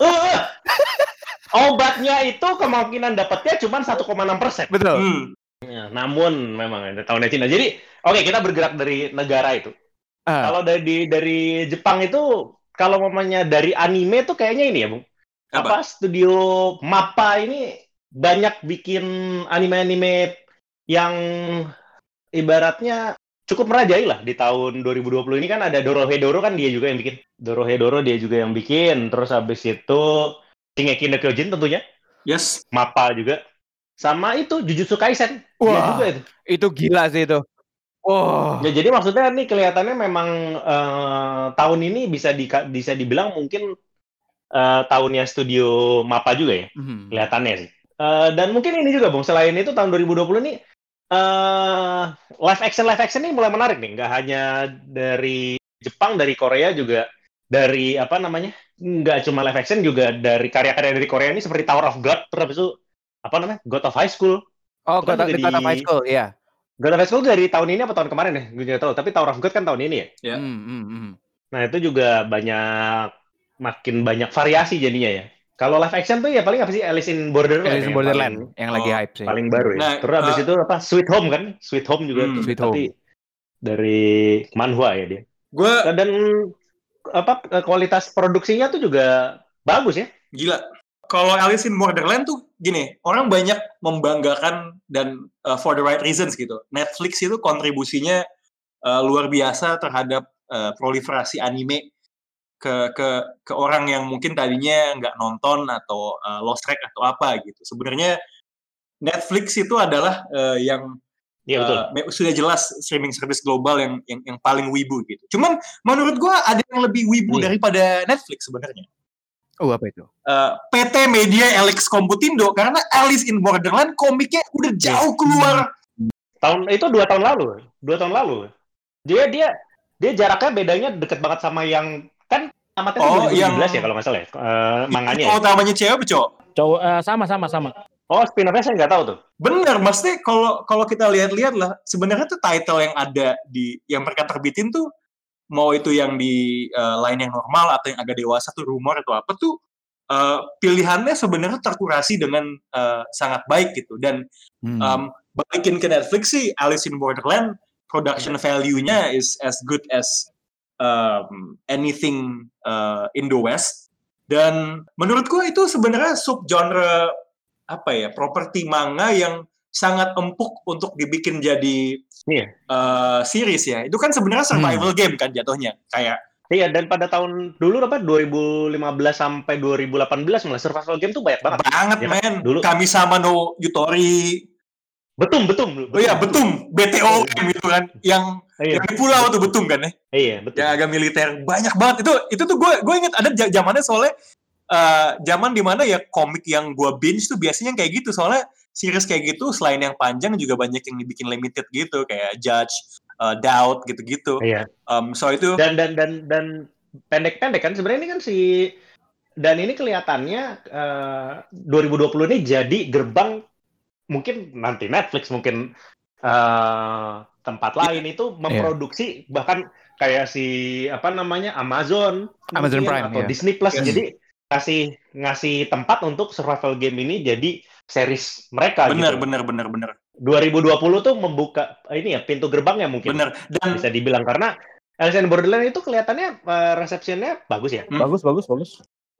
Speaker 4: uh, uh. Obatnya itu kemungkinan dapatnya cuma 1,6 persen.
Speaker 5: Betul.
Speaker 2: Hmm.
Speaker 4: Ya, namun memang ada tahunnya Cina. Jadi, oke kita bergerak dari negara itu.
Speaker 5: Ah,
Speaker 4: Kalau dari dari Jepang itu, kalau mamanya dari anime tuh kayaknya ini ya, Bung.
Speaker 2: Apa?
Speaker 4: Apa studio Mappa ini banyak bikin anime-anime yang ibaratnya cukup merajai lah di tahun 2020 ini kan ada Dorohedoro kan dia juga yang bikin. Dorohedoro dia juga yang bikin. Terus habis itu Shingeki no Kyojin tentunya,
Speaker 2: Yes.
Speaker 4: Mappa juga. Sama itu Jujutsu Kaisen.
Speaker 5: Wah.
Speaker 4: juga itu.
Speaker 5: itu gila sih itu. Oh.
Speaker 4: Ya, jadi maksudnya nih kelihatannya memang eh, tahun ini bisa di, bisa dibilang mungkin eh, tahunnya studio Mappa juga ya,
Speaker 5: Mhm.
Speaker 4: kelihatannya sih. Eh, dan mungkin ini juga, Bung, selain itu tahun 2020 nih eh live action live action ini mulai menarik nih, nggak hanya dari Jepang, dari Korea juga dari apa namanya? Nggak cuma live action juga dari karya-karya dari Korea ini seperti Tower of God, terus habis itu apa namanya? God of High School.
Speaker 5: Oh,
Speaker 4: Itu kan juga
Speaker 5: di kota
Speaker 4: di-
Speaker 5: high school, iya.
Speaker 4: God of High School dari tahun ini apa tahun kemarin ya? Gue nggak tahu, tapi Tower of God kan tahun ini ya.
Speaker 2: Ya.
Speaker 5: Hmm, hmm, hmm.
Speaker 4: Nah, itu juga banyak makin banyak variasi jadinya ya. Kalau live action tuh ya paling apa sih Alice in Borderland.
Speaker 5: Alice in
Speaker 4: yang
Speaker 5: Borderland
Speaker 4: Paling,
Speaker 5: yang lagi
Speaker 2: Oh,
Speaker 5: hype sih.
Speaker 4: paling baru ya.
Speaker 2: Nah,
Speaker 4: Terus habis
Speaker 2: uh,
Speaker 4: itu apa? Sweet Home kan? Sweet Home juga
Speaker 2: Hmm,
Speaker 4: tuh,
Speaker 5: Sweet
Speaker 4: tapi dari manhwa ya dia.
Speaker 2: Gue
Speaker 4: Dan apa kualitas produksinya tuh juga bagus ya.
Speaker 2: gila. Kalau Alice in Borderland tuh gini, orang banyak membanggakan dan uh, for the right reasons gitu. Netflix itu kontribusinya uh, luar biasa terhadap uh, proliferasi anime ke ke ke orang yang mungkin tadinya nggak nonton atau uh, lost track atau apa gitu. Sebenarnya Netflix itu adalah uh, yang
Speaker 4: Iya betul.
Speaker 2: Uh, sudah jelas streaming service global yang yang, yang paling wibu gitu. Cuman menurut gua ada yang lebih wibu
Speaker 4: Iya.
Speaker 2: daripada Netflix sebenarnya.
Speaker 5: Oh, apa itu?
Speaker 2: Uh, PT Media Alex Computindo karena Alice in Borderland komiknya udah jauh keluar.
Speaker 4: Tahun itu dua tahun lalu. Dua tahun lalu. Dia dia dia jaraknya bedanya deket banget sama yang kan tamatnya
Speaker 2: Oh,
Speaker 4: tuh 2017
Speaker 2: yang-
Speaker 4: ya kalau nggak salah ya. Eh, manganya.
Speaker 2: Itu
Speaker 4: ya.
Speaker 2: utamanya cewek apa cowok?
Speaker 3: Cowok eh, sama sama sama.
Speaker 4: Oh, spin-off-nya saya nggak tahu tuh.
Speaker 2: Bener, maksudnya kalau kalau kita lihat-lihat lah, sebenarnya tuh title yang ada di yang mereka terbitin tuh mau itu yang di uh, line yang normal atau yang agak dewasa tuh rumor atau apa tuh uh, pilihannya sebenarnya terkurasi dengan uh, sangat baik gitu dan
Speaker 5: Hmm.
Speaker 2: um, balikin ke Netflix sih Alice in Borderland production value-nya is as good as um, anything uh, in the West dan menurut gua itu sebenarnya sub genre apa ya properti manga yang sangat empuk untuk dibikin jadi
Speaker 4: Iya.
Speaker 2: uh, series ya. Itu kan sebenarnya survival game kan jatuhnya kayak
Speaker 4: Iya, dan pada tahun dulu apa 2015 sampai 2018 malah survival game tuh banyak banget.
Speaker 2: banget
Speaker 4: Ya
Speaker 2: men.
Speaker 4: Dulu.
Speaker 2: kami sama no Yutori.
Speaker 4: Betum, betum.
Speaker 2: oh iya betum BTO gitu kan. Yang
Speaker 4: Iya,
Speaker 2: yang di pulau tuh betum kan ya.
Speaker 4: Iya betul.
Speaker 2: yang agak militer. Banyak banget. Itu itu tuh gue gue inget ada zamannya soalnya eh, zaman di mana ya komik yang gue binge tuh biasanya kayak gitu soalnya series kayak gitu selain yang panjang juga banyak yang dibikin limited gitu kayak Judge, eh, Doubt gitu-gitu.
Speaker 4: Iya.
Speaker 2: Um, so itu
Speaker 4: Dan dan dan dan pendek-pendek kan sebenarnya ini kan si dan ini kelihatannya eh, 2020 ini jadi gerbang mungkin nanti Netflix mungkin eh, tempat lain itu memproduksi bahkan kayak si apa namanya Amazon
Speaker 5: Amazon
Speaker 4: mungkin,
Speaker 5: Prime,
Speaker 4: atau
Speaker 5: ya.
Speaker 4: Disney Plus
Speaker 2: Yes.
Speaker 4: jadi ngasih ngasih tempat untuk survival game ini jadi series mereka
Speaker 2: bener
Speaker 4: gitu.
Speaker 2: bener bener bener
Speaker 4: 2020 tuh membuka ini ya pintu gerbangnya mungkin
Speaker 2: bener dan
Speaker 4: bisa dibilang karena Alice in Borderland itu kelihatannya eh, resepsinya bagus ya.
Speaker 2: Hmm.
Speaker 3: Bagus bagus bagus.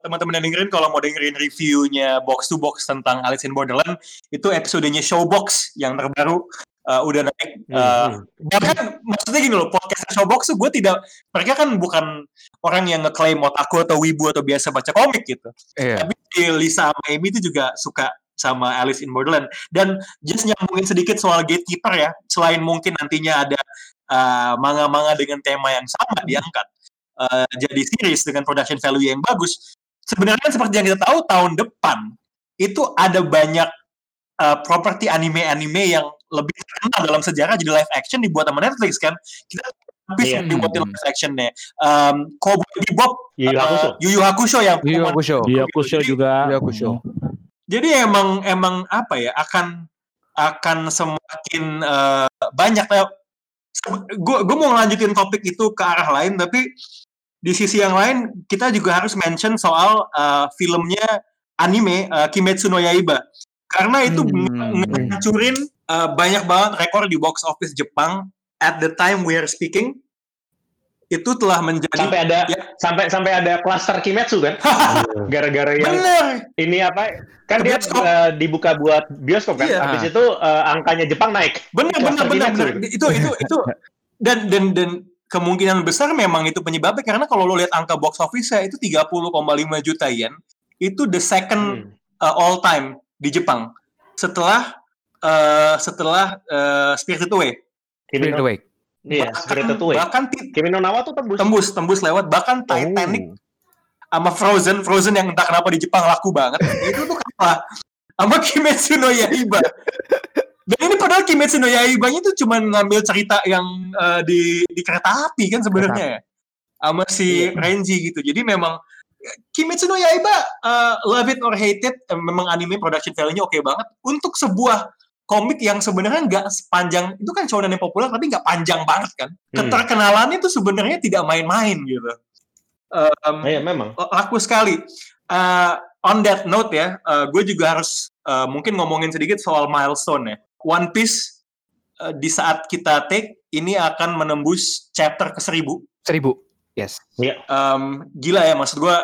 Speaker 2: teman-teman yang dengerin kalau mau dengerin reviewnya box to box tentang Alice in Borderland itu episodenya Showbox yang terbaru uh, udah naik. Uh,
Speaker 4: hmm.
Speaker 2: bahkan maksudnya gini loh, podcast Showbox tuh gue tidak, mereka kan bukan orang yang ngeklaim otaku atau wibu atau biasa baca komik gitu.
Speaker 5: Iya.
Speaker 2: Tapi Lisa sama Amy itu juga suka sama Alice in Borderland. Dan just nyambungin sedikit soal Gatekeeper ya, selain mungkin nantinya ada uh, manga-manga dengan tema yang sama diangkat, uh, jadi series dengan production value yang bagus. Sebenarnya seperti yang kita tahu tahun depan itu ada banyak uh, properti anime-anime yang lebih terkenal dalam sejarah jadi live action dibuat sama Netflix kan. Kita habis yang dibuat di live actionnya. Um, Cowboy Bebop,
Speaker 4: Yu Yu
Speaker 2: uh,
Speaker 4: Hakusho.
Speaker 2: Yu Yu Hakusho yang
Speaker 5: Yu Yu Hakusho.
Speaker 3: Dia Kusho
Speaker 2: Jadi-
Speaker 3: juga.
Speaker 5: Yu Yu Hakusho.
Speaker 2: jadi emang emang apa ya akan akan semakin eh, banyak ya. Gue gue mau ngelanjutin topik itu ke arah lain tapi di sisi yang lain kita juga harus mention soal eh, filmnya anime eh, Kimetsu no Yaiba karena itu
Speaker 5: Hmm.
Speaker 2: nge- eh, banyak banget rekor di box office Jepang at the time we are speaking itu telah menjadi
Speaker 4: Sampai ada
Speaker 2: Ya.
Speaker 4: sampai sampai ada klaster Kimetsu kan? Gara-gara yang
Speaker 2: bener
Speaker 4: ini apa? Kan
Speaker 2: Ke
Speaker 4: dia
Speaker 2: bioskop.
Speaker 4: eh, dibuka buat bioskop kan.
Speaker 2: Iya.
Speaker 4: Habis itu eh, angkanya Jepang naik.
Speaker 2: benar benar benar itu itu itu dan dan dan kemungkinan besar memang itu penyebabnya karena kalau lo lihat angka box office itu 30,5 juta yen itu the second
Speaker 4: Hmm.
Speaker 2: uh, all time di Jepang setelah uh, setelah uh, Spirited Away
Speaker 5: Spirit Away.
Speaker 4: iya,
Speaker 2: bahkan,
Speaker 4: Spirited Away.
Speaker 2: bahkan
Speaker 4: Kimi no Nawa tuh tembus.
Speaker 2: tembus tembus lewat. Bahkan Titanic sama Frozen Frozen yang entah kenapa di Jepang laku banget. Itu tuh kalah sama Kimetsu no Yaiba. Dan ini padahal Kimetsu no Yaiba itu cuma ngambil cerita yang eh, di di kereta api kan sebenarnya ya. Sama si
Speaker 4: Iya.
Speaker 2: Renji gitu. Jadi memang Kimetsu no Yaiba eh, love it or hate it memang anime production value-nya oke banget. Untuk sebuah komik yang sebenarnya nggak sepanjang itu kan shonen yang populer tapi nggak panjang banget kan
Speaker 4: Hmm.
Speaker 2: keterkenalannya itu sebenarnya tidak main-main gitu Em,
Speaker 4: Iya, memang.
Speaker 2: laku sekali. Uh, on that note ya, uh, gue juga harus uh, mungkin ngomongin sedikit soal milestone ya. One Piece uh, di saat kita take ini akan menembus chapter ke seribu.
Speaker 5: Seribu. Yes.
Speaker 2: Um, gila ya maksud gue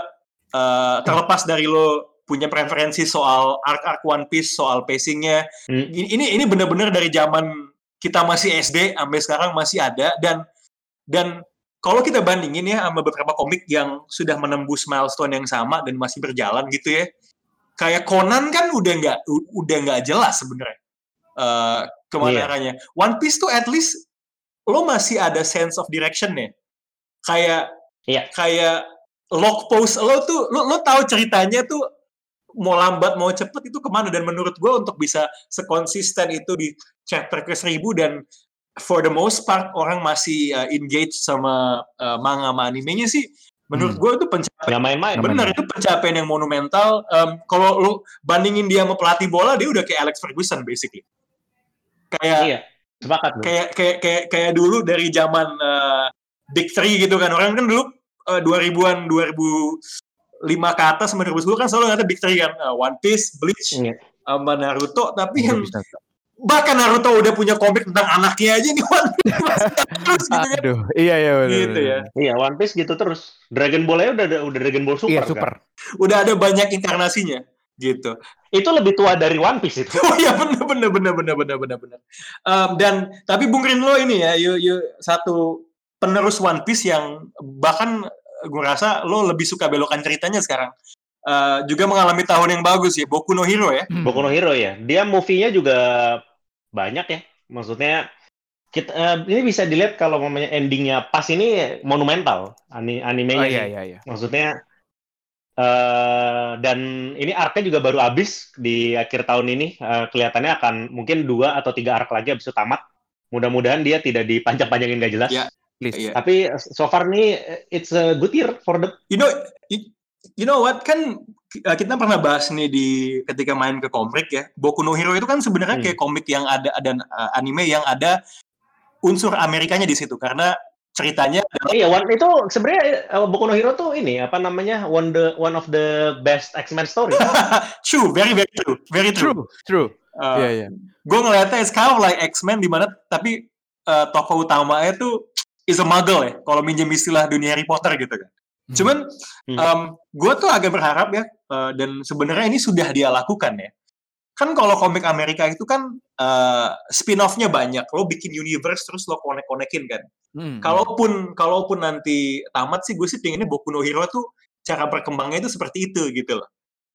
Speaker 2: uh, terlepas dari lo punya preferensi soal arc-arc One Piece, soal pacingnya.
Speaker 4: Hmm.
Speaker 2: Ini ini, benar-benar dari zaman kita masih SD sampai sekarang masih ada dan dan kalau kita bandingin ya sama beberapa komik yang sudah menembus milestone yang sama dan masih berjalan gitu ya, kayak Conan kan udah nggak udah nggak jelas sebenarnya eh ke mana
Speaker 4: Iya.
Speaker 2: arahnya. One Piece tuh at least lo masih ada sense of direction ya. Kayak
Speaker 4: Iya.
Speaker 2: kayak log post lo tuh lo lo tahu ceritanya tuh mau lambat mau cepet itu ke mana dan menurut gue untuk bisa sekonsisten itu di chapter ke seribu dan for the most part orang masih uh, engage sama uh, manga sama animenya sih menurut
Speaker 5: Hmm.
Speaker 2: gue itu pencapaian
Speaker 4: Nggak main-main.
Speaker 5: Nggak
Speaker 2: benar itu pencapaian yang monumental Em, kalau lu bandingin dia sama pelatih bola dia udah kayak Alex Ferguson basically kayak
Speaker 4: Iya. Sepakat.
Speaker 2: Kayak kayak kayak kayak dulu dari zaman eh, Big Three gitu kan orang kan dulu eh, 2000-an 2005 ke atas sama 2010 kan selalu ada Big Three kan Eh, One Piece, Bleach,
Speaker 4: Iya.
Speaker 2: sama Naruto tapi yang
Speaker 5: Bisa.
Speaker 2: bahkan Naruto udah punya komik tentang anaknya aja nih One Piece terus gitu kan
Speaker 5: Aduh, iya iya bener,
Speaker 2: gitu
Speaker 5: bener,
Speaker 2: ya.
Speaker 4: Iya, One Piece gitu terus. Dragon Ball aja udah ada- udah Dragon Ball Super.
Speaker 5: Iya,
Speaker 4: kan?
Speaker 5: super.
Speaker 2: udah ada banyak inkarnasinya gitu
Speaker 4: Itu lebih tua dari One Piece itu.
Speaker 2: Oh iya benar benar benar benar benar benar benar. Em, dan tapi Bung Rinlo ini ya, you, you, satu penerus One Piece yang bahkan gue rasa lo lebih suka belokan ceritanya sekarang. Eh, juga mengalami tahun yang bagus ya, Boku no Hero ya.
Speaker 5: Hmm.
Speaker 4: Boku no Hero ya. Dia movie-nya juga banyak ya. Maksudnya kita eh, ini bisa dilihat kalau mamanya endingnya pas ini monumental ani animenya.
Speaker 5: Oh iya iya iya.
Speaker 4: Maksudnya eh dan ini arc-nya juga baru habis di akhir tahun ini. Eh, kelihatannya akan mungkin dua atau tiga arc lagi habis itu tamat. Mudah-mudahan dia tidak dipanjang-panjangin gak jelas.
Speaker 2: Ya.
Speaker 5: Please.
Speaker 2: Iya.
Speaker 4: Tapi so far nih it's a good year for the
Speaker 2: You know, you, know what kan eh, kita pernah bahas nih di ketika main ke komik ya. Boku no Hero itu kan sebenarnya
Speaker 4: Hmm.
Speaker 2: kayak komik yang ada dan eh, anime yang ada unsur Amerikanya di situ karena ceritanya
Speaker 4: Oh iya, one itu sebenarnya eh, Boku no Hero tuh ini apa namanya one the one of the best X-Men story.
Speaker 2: true, very very true, very true.
Speaker 5: True, true.
Speaker 2: Eh,
Speaker 5: Iya iya.
Speaker 2: gue ngeliatnya it's kind of like X-Men di mana tapi eh, tokoh utamanya tuh is a muggle ya kalau minjem istilah dunia Harry Potter gitu kan. Cuman
Speaker 4: Hmm.
Speaker 2: gue tuh agak berharap ya eh, dan sebenarnya ini sudah dia lakukan ya. kan kalau komik Amerika itu kan uh, spin-off-nya banyak. Lo bikin universe terus lo konek-konekin kan. Hmm. Kalaupun kalaupun nanti tamat sih gue sih pengennya Boku no Hero tuh cara berkembangnya itu seperti itu gitu loh.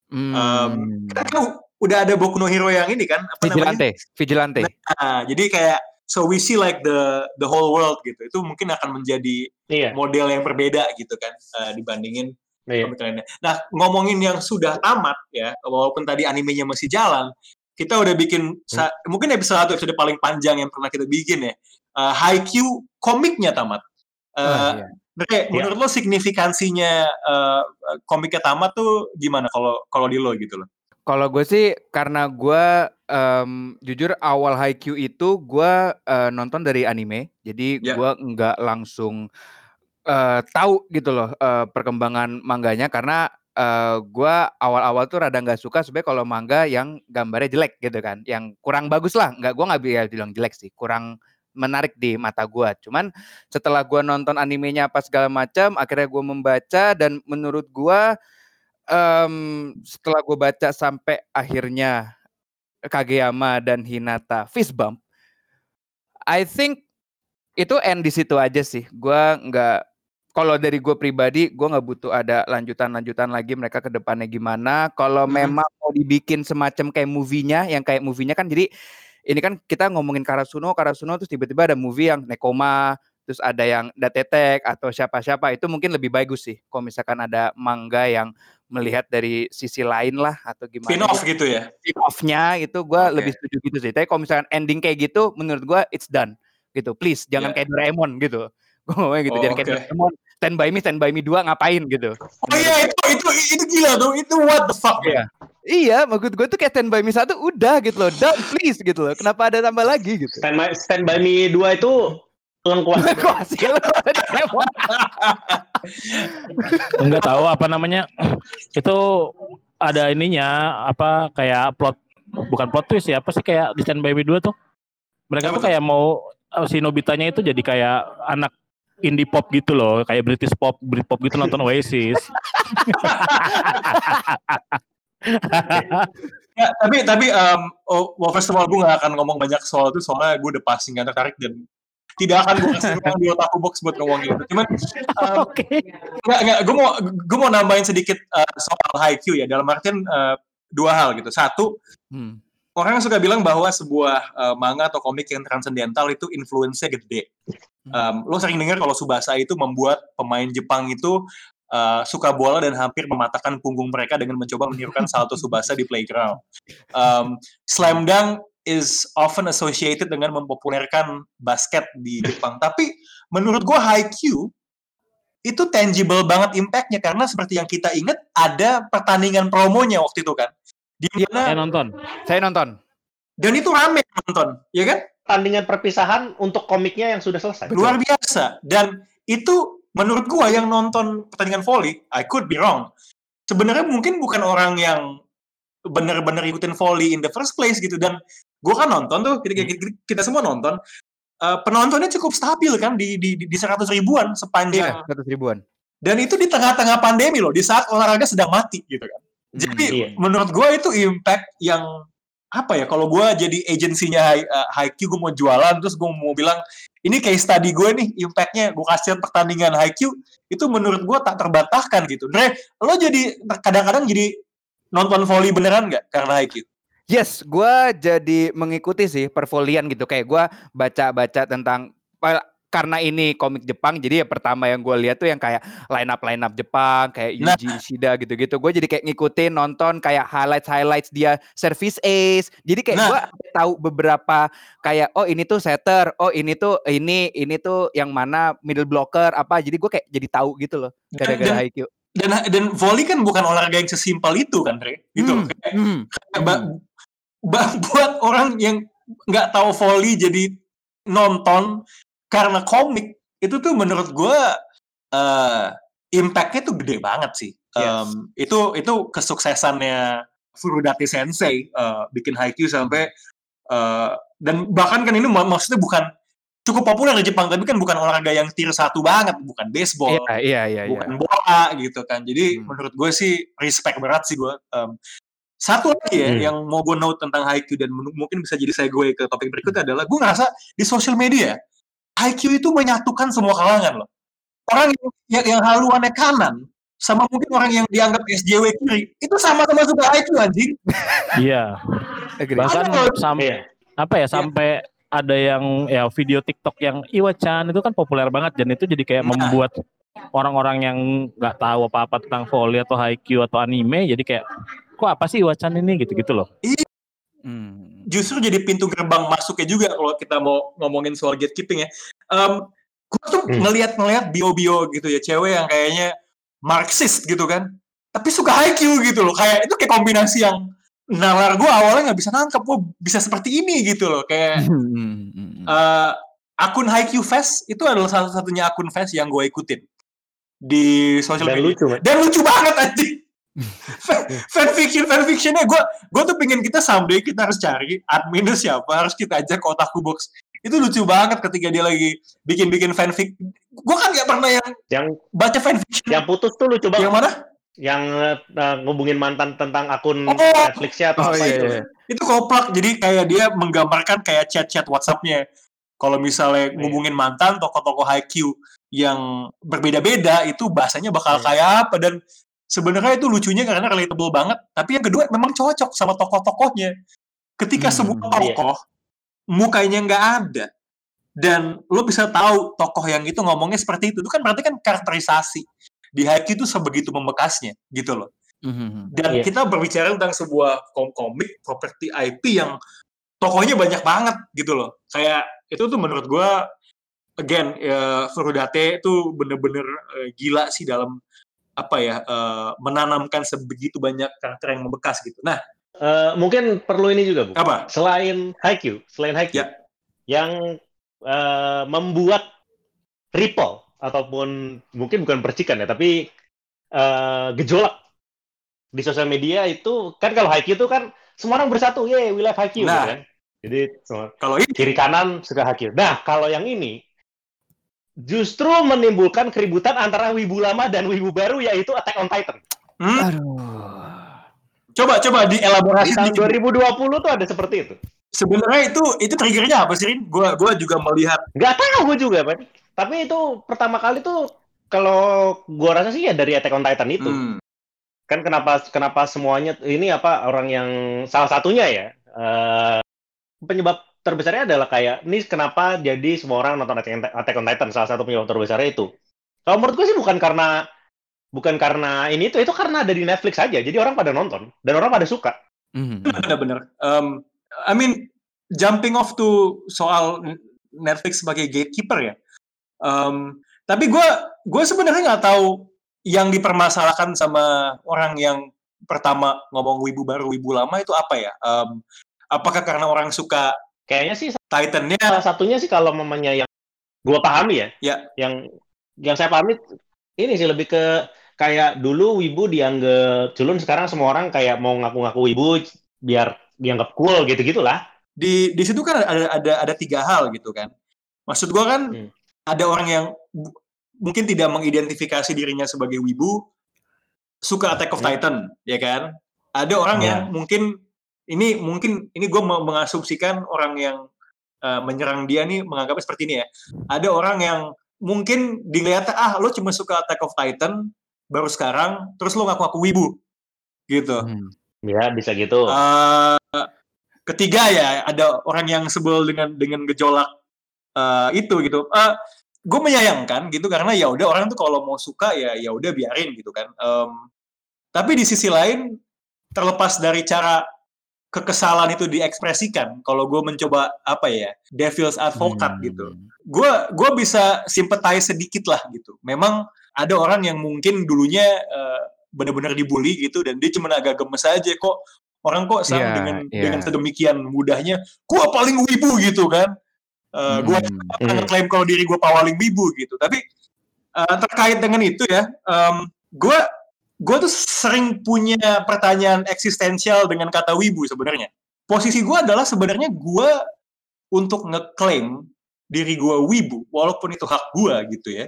Speaker 2: Hmm. Um, kan udah ada Boku no Hero yang ini kan
Speaker 5: apa Vigilante, namanya? Vigilante.
Speaker 2: Nah, jadi kayak so we see like the the whole world gitu. Itu mungkin akan menjadi iya. model yang berbeda gitu kan uh, dibandingin iya. komik lainnya. Nah, ngomongin yang sudah tamat ya, walaupun tadi animenya masih jalan, kita udah bikin hmm. mungkin episode satu episode paling panjang yang pernah kita bikin ya. Uh, Haikyuu komiknya tamat. Uh, oh, iya. Oke, menurut lo signifikansinya uh, komiknya tamat tuh gimana kalau kalau di lo gitu loh?
Speaker 5: Kalau gue sih karena gue um, jujur awal Haikyuu itu gue uh, nonton dari anime, jadi yeah. gue nggak langsung uh, tahu gitu loh uh, perkembangan mangganya karena uh, gue awal-awal tuh rada nggak suka sebenarnya kalau manga yang gambarnya jelek gitu kan, yang kurang bagus lah. Nggak gue nggak bilang jelek sih, kurang menarik di mata gue. Cuman setelah gue nonton animenya apa segala macam, akhirnya gue membaca dan menurut gue um, setelah gue baca sampai akhirnya Kageyama dan Hinata fist bump, I think itu end di situ aja sih. Gue nggak kalau dari gue pribadi, gue nggak butuh ada lanjutan-lanjutan lagi mereka ke depannya gimana. Kalau hmm. memang mau dibikin semacam kayak movie-nya, yang kayak movie-nya kan jadi ini kan kita ngomongin Karasuno, Karasuno terus tiba-tiba ada movie yang Nekoma, terus ada yang Datetek atau siapa-siapa itu mungkin lebih bagus sih kalau misalkan ada manga yang melihat dari sisi lain lah atau gimana
Speaker 2: spin off gitu ya
Speaker 5: spin offnya itu gue okay. lebih setuju gitu sih tapi kalau misalkan ending kayak gitu menurut gue it's done gitu please jangan yeah. kayak Doraemon gitu gue ngomongnya gitu oh, jangan okay. kayak Doraemon stand by me stand by me dua ngapain gitu
Speaker 2: oh iya itu itu itu gila tuh itu what the fuck
Speaker 5: ya Iya, maksud gue tuh kayak stand by me satu udah gitu loh, done please gitu loh. Kenapa ada tambah lagi gitu?
Speaker 4: Stand by, stand by me dua itu lengkuas.
Speaker 3: Enggak tahu apa namanya. Itu ada ininya apa kayak plot bukan plot twist ya, apa sih kayak di Stand By Me 2 tuh. Mereka tuh kayak mau eh, si Nobitanya itu jadi kayak anak indie pop gitu loh, kayak British pop, Britpop gitu nonton Oasis.
Speaker 2: ya, tapi tapi um, oh, well, first of all gue gak akan ngomong banyak soal itu soalnya gue udah pasti gak tertarik dan tidak akan gue kasih ruang di otakku box buat ngomongin itu. Cuman, um, okay. nggak nggak, gue mau gue mau nambahin sedikit uh, soal Q ya. Dalam artian uh, dua hal gitu. Satu, hmm. orang suka bilang bahwa sebuah uh, manga atau komik yang transcendental itu influence-nya gede. Um, lo sering dengar kalau Subasa itu membuat pemain Jepang itu uh, suka bola dan hampir mematahkan punggung mereka dengan mencoba menirukan salto Subasa di playground. Um, Slam Dunk is often associated dengan mempopulerkan basket di Jepang. Tapi menurut gue Haikyuu itu tangible banget impactnya karena seperti yang kita ingat ada pertandingan promonya waktu itu kan.
Speaker 5: Di iya, mana? Saya nonton. Saya nonton.
Speaker 2: Dan itu rame nonton, ya kan?
Speaker 4: Tandingan perpisahan untuk komiknya yang sudah selesai.
Speaker 2: Luar biasa. Dan itu menurut gua yang nonton pertandingan volley, I could be wrong. Sebenarnya mungkin bukan orang yang benar-benar ikutin volley in the first place gitu dan gue kan nonton tuh kita, kita, kita semua nonton. Uh, penontonnya cukup stabil kan di di di seratus ribuan sepanjang.
Speaker 5: Iya, seratus ribuan.
Speaker 2: Dan itu di tengah-tengah pandemi loh di saat olahraga sedang mati gitu kan. Hmm, jadi hmm, iya. menurut gue itu impact yang apa ya kalau gue jadi agensinya High, uh, gue mau jualan terus gue mau bilang ini kayak study gue nih impactnya gue kasih pertandingan Q itu menurut gue tak terbantahkan gitu. Dre lo jadi kadang-kadang jadi nonton volley beneran nggak karena Q
Speaker 5: Yes, gue jadi mengikuti sih pervolian gitu. Kayak gue baca-baca tentang karena ini komik Jepang, jadi ya pertama yang gue lihat tuh yang kayak line up line up Jepang, kayak nah. Yuji Ishida gitu-gitu. Gue jadi kayak ngikutin nonton kayak highlights highlights dia service ace. Jadi kayak nah. gue tahu beberapa kayak oh ini tuh setter, oh ini tuh ini ini tuh yang mana middle blocker apa. Jadi gue kayak jadi tahu gitu loh gara-gara IQ.
Speaker 2: Dan dan volley kan bukan olahraga yang sesimpel itu kan, Re. Gitu. Hmm. Kayak, hmm. kayak buat orang yang nggak tahu volley jadi nonton karena komik itu tuh menurut gue uh, impactnya tuh gede banget sih. Yes. Um, itu itu kesuksesannya Furudati Sensei uh, bikin Haikyuu sampai uh, dan bahkan kan ini mak maksudnya bukan cukup populer di Jepang tapi kan bukan olahraga yang tier satu banget bukan baseball
Speaker 5: iya, iya, iya,
Speaker 2: bukan bola gitu kan jadi hmm. menurut gue sih respect berat sih gue um, Satu lagi ya
Speaker 4: Hmm.
Speaker 2: yang mau gue note tentang Haikyuu dan mungkin bisa jadi segue ke topik berikutnya adalah gue ngerasa di sosial media Haikyuu itu menyatukan semua kalangan loh. Orang yang, yang, yang haluannya kanan sama mungkin orang yang dianggap SJW kiri itu sama-sama suka Haikyuu anjing.
Speaker 3: Iya. Bahkan sampai
Speaker 4: Iya.
Speaker 3: apa ya sampai ada yang ya video TikTok yang Iwa-chan itu kan populer banget dan itu jadi kayak
Speaker 2: Nah.
Speaker 3: membuat orang-orang yang nggak tahu apa-apa tentang volley atau haikyuu atau anime jadi kayak kok apa sih Iwa-chan ini gitu-gitu loh.
Speaker 5: Hmm.
Speaker 2: justru jadi pintu gerbang masuknya juga kalau kita mau ngomongin soal gatekeeping ya. Um, gue tuh
Speaker 4: Hmm.
Speaker 2: ngeliat-ngeliat bio-bio gitu ya, cewek yang kayaknya Marxist gitu kan. Tapi suka Haikyuu gitu loh. Kayak itu kayak kombinasi yang nalar gue awalnya nggak bisa nangkep, gue bisa seperti ini gitu loh. Kayak
Speaker 5: Hmm.
Speaker 2: eh, akun Haikyuu Fest itu adalah salah satunya akun Fest yang gue ikutin di sosial
Speaker 4: Dan
Speaker 2: media.
Speaker 4: lucu, man.
Speaker 2: Dan lucu banget anjing. Fan- fanfiction fanfictionnya gue gue tuh pengen kita someday kita harus cari adminnya siapa harus kita ajak ke otaku box itu lucu banget ketika dia lagi bikin bikin fanfic gue kan gak pernah yang
Speaker 4: Yang
Speaker 2: baca fanfiction
Speaker 4: yang putus tuh lucu banget.
Speaker 2: yang mana
Speaker 4: Yang eh, ngubungin mantan tentang akun
Speaker 2: Oh.
Speaker 4: Netflixnya atau
Speaker 5: Oh
Speaker 4: apa
Speaker 5: iya,
Speaker 4: itu.
Speaker 5: iya.
Speaker 2: itu koplak jadi kayak dia menggambarkan kayak chat-chat WhatsAppnya kalau misalnya
Speaker 4: Iya.
Speaker 2: ngubungin mantan tokoh-tokoh Haikyuu yang berbeda-beda itu bahasanya bakal
Speaker 4: Iya.
Speaker 2: kayak apa dan sebenarnya itu lucunya karena relatable banget tapi yang kedua memang cocok sama tokoh-tokohnya ketika
Speaker 5: Hmm,
Speaker 2: sebuah
Speaker 4: iya.
Speaker 2: tokoh mukanya nggak ada dan lo bisa tahu tokoh yang itu ngomongnya seperti itu itu kan berarti kan karakterisasi di Haikyuu itu sebegitu memekasnya gitu loh
Speaker 5: Hmm.
Speaker 2: dan
Speaker 4: Iya.
Speaker 2: kita berbicara tentang sebuah kom komik properti IP yang tokohnya banyak banget gitu loh kayak itu tuh menurut gua again ya, Furudate itu bener-bener eh, gila sih dalam apa ya eh, menanamkan sebegitu banyak karakter yang membekas gitu nah
Speaker 4: Eh, mungkin perlu ini juga, Bu.
Speaker 2: apa
Speaker 4: Selain Haikyuu, selain Haikyuu,
Speaker 2: Ya.
Speaker 4: yang eh, membuat ripple ataupun mungkin bukan percikan ya, tapi eh, gejolak di sosial media itu kan kalau Haikyuu itu kan semua orang bersatu, ye, we love Haikyuu,
Speaker 2: Nah.
Speaker 4: gitu kan. Jadi semua
Speaker 2: kalau ini
Speaker 4: kiri kanan suka Haikyuu. Nah, kalau yang ini justru menimbulkan keributan antara wibu lama dan wibu baru yaitu Attack on Titan.
Speaker 2: hmm,
Speaker 5: Aduh.
Speaker 2: coba coba
Speaker 4: Di
Speaker 2: dielaborasi
Speaker 4: tahun
Speaker 2: dikit.
Speaker 4: 2020 tuh ada seperti itu.
Speaker 2: sebenarnya itu itu triggernya apa sih Rin? gua gua juga melihat
Speaker 4: Nggak tahu gue juga, Pak. Tapi itu pertama kali tuh kalau gua rasa sih ya dari Attack on Titan itu.
Speaker 2: hmm,
Speaker 4: Kan kenapa kenapa semuanya ini apa orang yang salah satunya ya eh, penyebab terbesarnya adalah kayak ini kenapa jadi semua orang nonton Attack on- Titan salah satu penyebab terbesarnya itu. Kalau menurut gue sih bukan karena bukan karena ini itu itu karena ada di Netflix aja. Jadi orang pada nonton dan orang pada suka.
Speaker 5: Hmm.
Speaker 2: benar-benar. Um, I mean, jumping off to soal Netflix sebagai gatekeeper ya. Um, tapi gue gue sebenarnya nggak tahu yang dipermasalahkan sama orang yang pertama ngomong wibu baru wibu lama itu apa ya? Um, apakah karena orang suka
Speaker 4: Kayaknya sih
Speaker 2: Titannya?
Speaker 4: salah satunya sih kalau mamanya yang gua pahami ya,
Speaker 2: Ya.
Speaker 4: yang yang saya pahami ini sih lebih ke kayak dulu wibu dianggap culun sekarang semua orang kayak mau ngaku-ngaku wibu biar dianggap cool gitu gitulah
Speaker 2: Di di situ kan ada ada ada tiga hal gitu kan. Maksud gue kan
Speaker 4: Hmm.
Speaker 2: ada orang yang mungkin tidak mengidentifikasi dirinya sebagai wibu suka Attack of
Speaker 4: Hmm.
Speaker 2: Titan ya kan ada orang
Speaker 4: Ya.
Speaker 2: yang mungkin ini mungkin ini gue mengasumsikan orang yang uh, menyerang dia nih menganggapnya seperti ini ya ada orang yang mungkin dilihat ah lo cuma suka Attack of Titan baru sekarang terus lo ngaku-ngaku wibu gitu
Speaker 5: Hmm.
Speaker 4: ya bisa gitu
Speaker 2: Eh, ketiga ya ada orang yang sebel dengan dengan gejolak eh, itu gitu. gue menyayangkan gitu karena ya udah orang tuh kalau mau suka ya ya udah biarin gitu kan. Em, tapi di sisi lain terlepas dari cara kekesalan itu diekspresikan, kalau gue mencoba apa ya devil's advocate
Speaker 5: Hmm.
Speaker 2: gitu, gue gue bisa sympathize sedikit lah gitu. Memang ada orang yang mungkin dulunya eh, benar-benar dibully gitu dan dia cuma agak gemes aja kok orang kok sama
Speaker 5: Iya,
Speaker 2: dengan
Speaker 5: iya.
Speaker 2: dengan sedemikian mudahnya gua paling wibu gitu kan Eh gua
Speaker 5: Hmm.
Speaker 2: akan ngeklaim kalau diri gua paling wibu gitu tapi eh, terkait dengan itu ya em, gua gua tuh sering punya pertanyaan eksistensial dengan kata wibu sebenarnya posisi gua adalah sebenarnya gua untuk ngeklaim diri gua wibu walaupun itu hak gua gitu ya